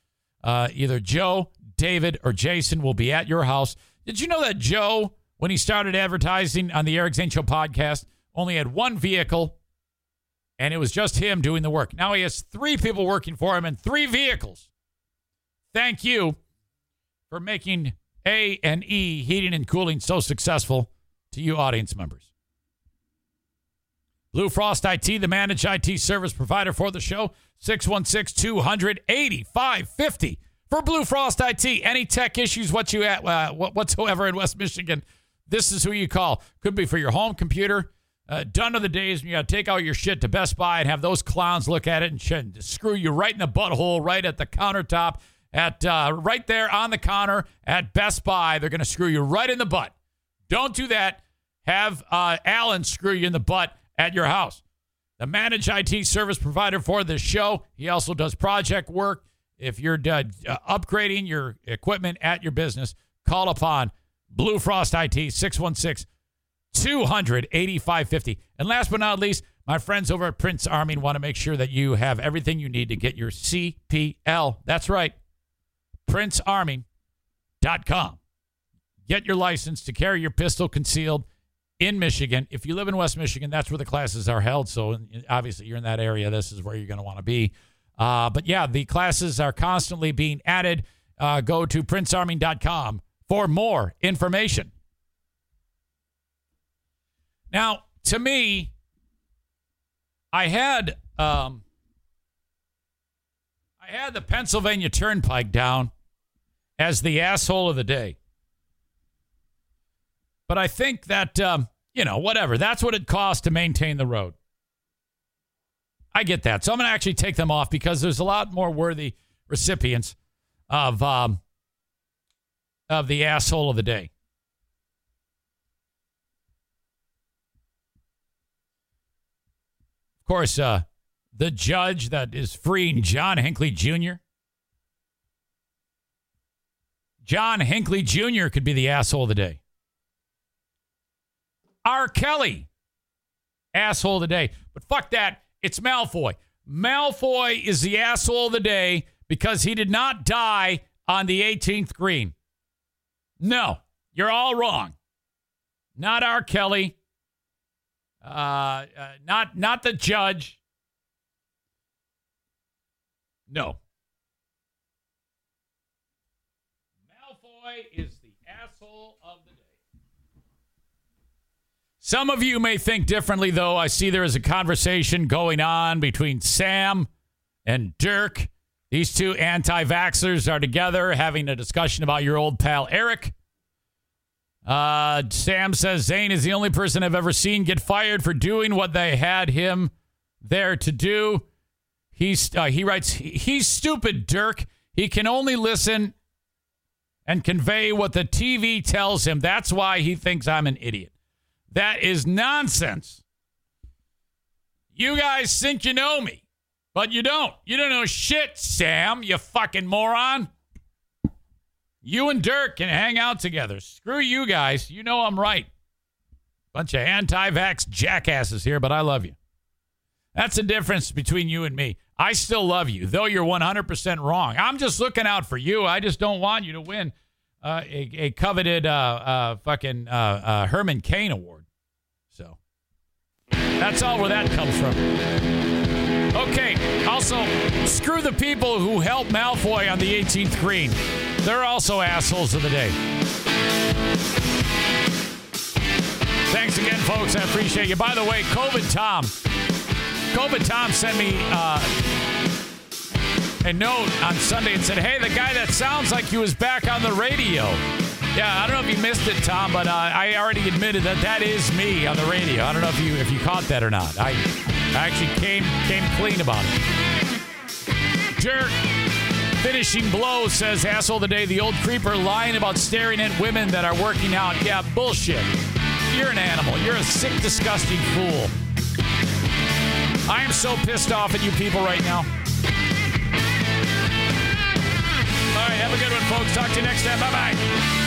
Uh, either Joe, David, or Jason will be at your house. Did you know that Joe, when he started advertising on the Eric Zane Show podcast, only had one vehicle and it was just him doing the work? Now he has three people working for him and three vehicles. Thank you for making A and E heating and cooling so successful to you audience members. Blue Frost IT, the managed IT service provider for the show, 616 200 8550 for Blue Frost IT. Any tech issues what you at, uh, whatsoever in West Michigan, this is who you call. Could be for your home computer. Uh, done are the days when you got to take all your shit to Best Buy and have those clowns look at it and screw you right in the butthole, right at the countertop, at uh, right there on the counter at Best Buy. They're going to screw you right in the butt. Don't do that. Have uh, Alan screw you in the butt at your house. The managed IT service provider for this show. He also does project work. If you're uh, upgrading your equipment at your business, call upon Blue Frost IT 616 200 8550. And last but not least, my friends over at Prince Army want to make sure that you have everything you need to get your CPL. That's right. PrinceArmy.com. Get your license to carry your pistol concealed in Michigan. If you live in West Michigan, that's where the classes are held. So obviously, you're in that area. This is where you're going to want to be. Uh, but yeah, the classes are constantly being added. Uh, go to princearmy.com for more information. Now, to me, I had um, I had the Pennsylvania Turnpike down as the asshole of the day. But I think that, um, you know, whatever. That's what it costs to maintain the road. I get that. So I'm going to actually take them off because there's a lot more worthy recipients of um, of the asshole of the day. Of course, uh, the judge that is freeing John Hinckley Jr. John Hinckley Jr. could be the asshole of the day. R. Kelly, asshole of the day. But fuck that. It's Malfoy. Malfoy is the asshole of the day because he did not die on the 18th green. No, you're all wrong. Not R. Kelly. Uh, uh, not not the judge. No. Malfoy is the asshole of the day. Some of you may think differently, though. I see there is a conversation going on between Sam and Dirk. These two anti vaxxers are together having a discussion about your old pal Eric. Uh, Sam says Zane is the only person I've ever seen get fired for doing what they had him there to do. He's uh, he writes he's stupid, Dirk. He can only listen and convey what the TV tells him. That's why he thinks I'm an idiot. That is nonsense. You guys think you know me, but you don't. You don't know shit, Sam, you fucking moron. You and Dirk can hang out together. Screw you guys. You know I'm right. Bunch of anti vax jackasses here, but I love you. That's the difference between you and me. I still love you, though you're 100% wrong. I'm just looking out for you. I just don't want you to win uh, a, a, coveted uh, uh, fucking uh, uh, Herman Cain award. So that's all where that comes from. Okay, also, screw the people who helped Malfoy on the 18th green. They're also assholes of the day. Thanks again, folks. I appreciate you. By the way, COVID Tom. COVID Tom sent me uh, a note on Sunday and said, hey, the guy that sounds like he was back on the radio. Yeah, I don't know if you missed it, Tom, but uh, I already admitted that that is me on the radio. I don't know if you if you caught that or not. I, I actually came came clean about it. Jerk. Finishing blow says asshole today. The old creeper lying about staring at women that are working out. Yeah, bullshit. You're an animal. You're a sick, disgusting fool. I am so pissed off at you people right now. All right, have a good one, folks. Talk to you next time. Bye bye.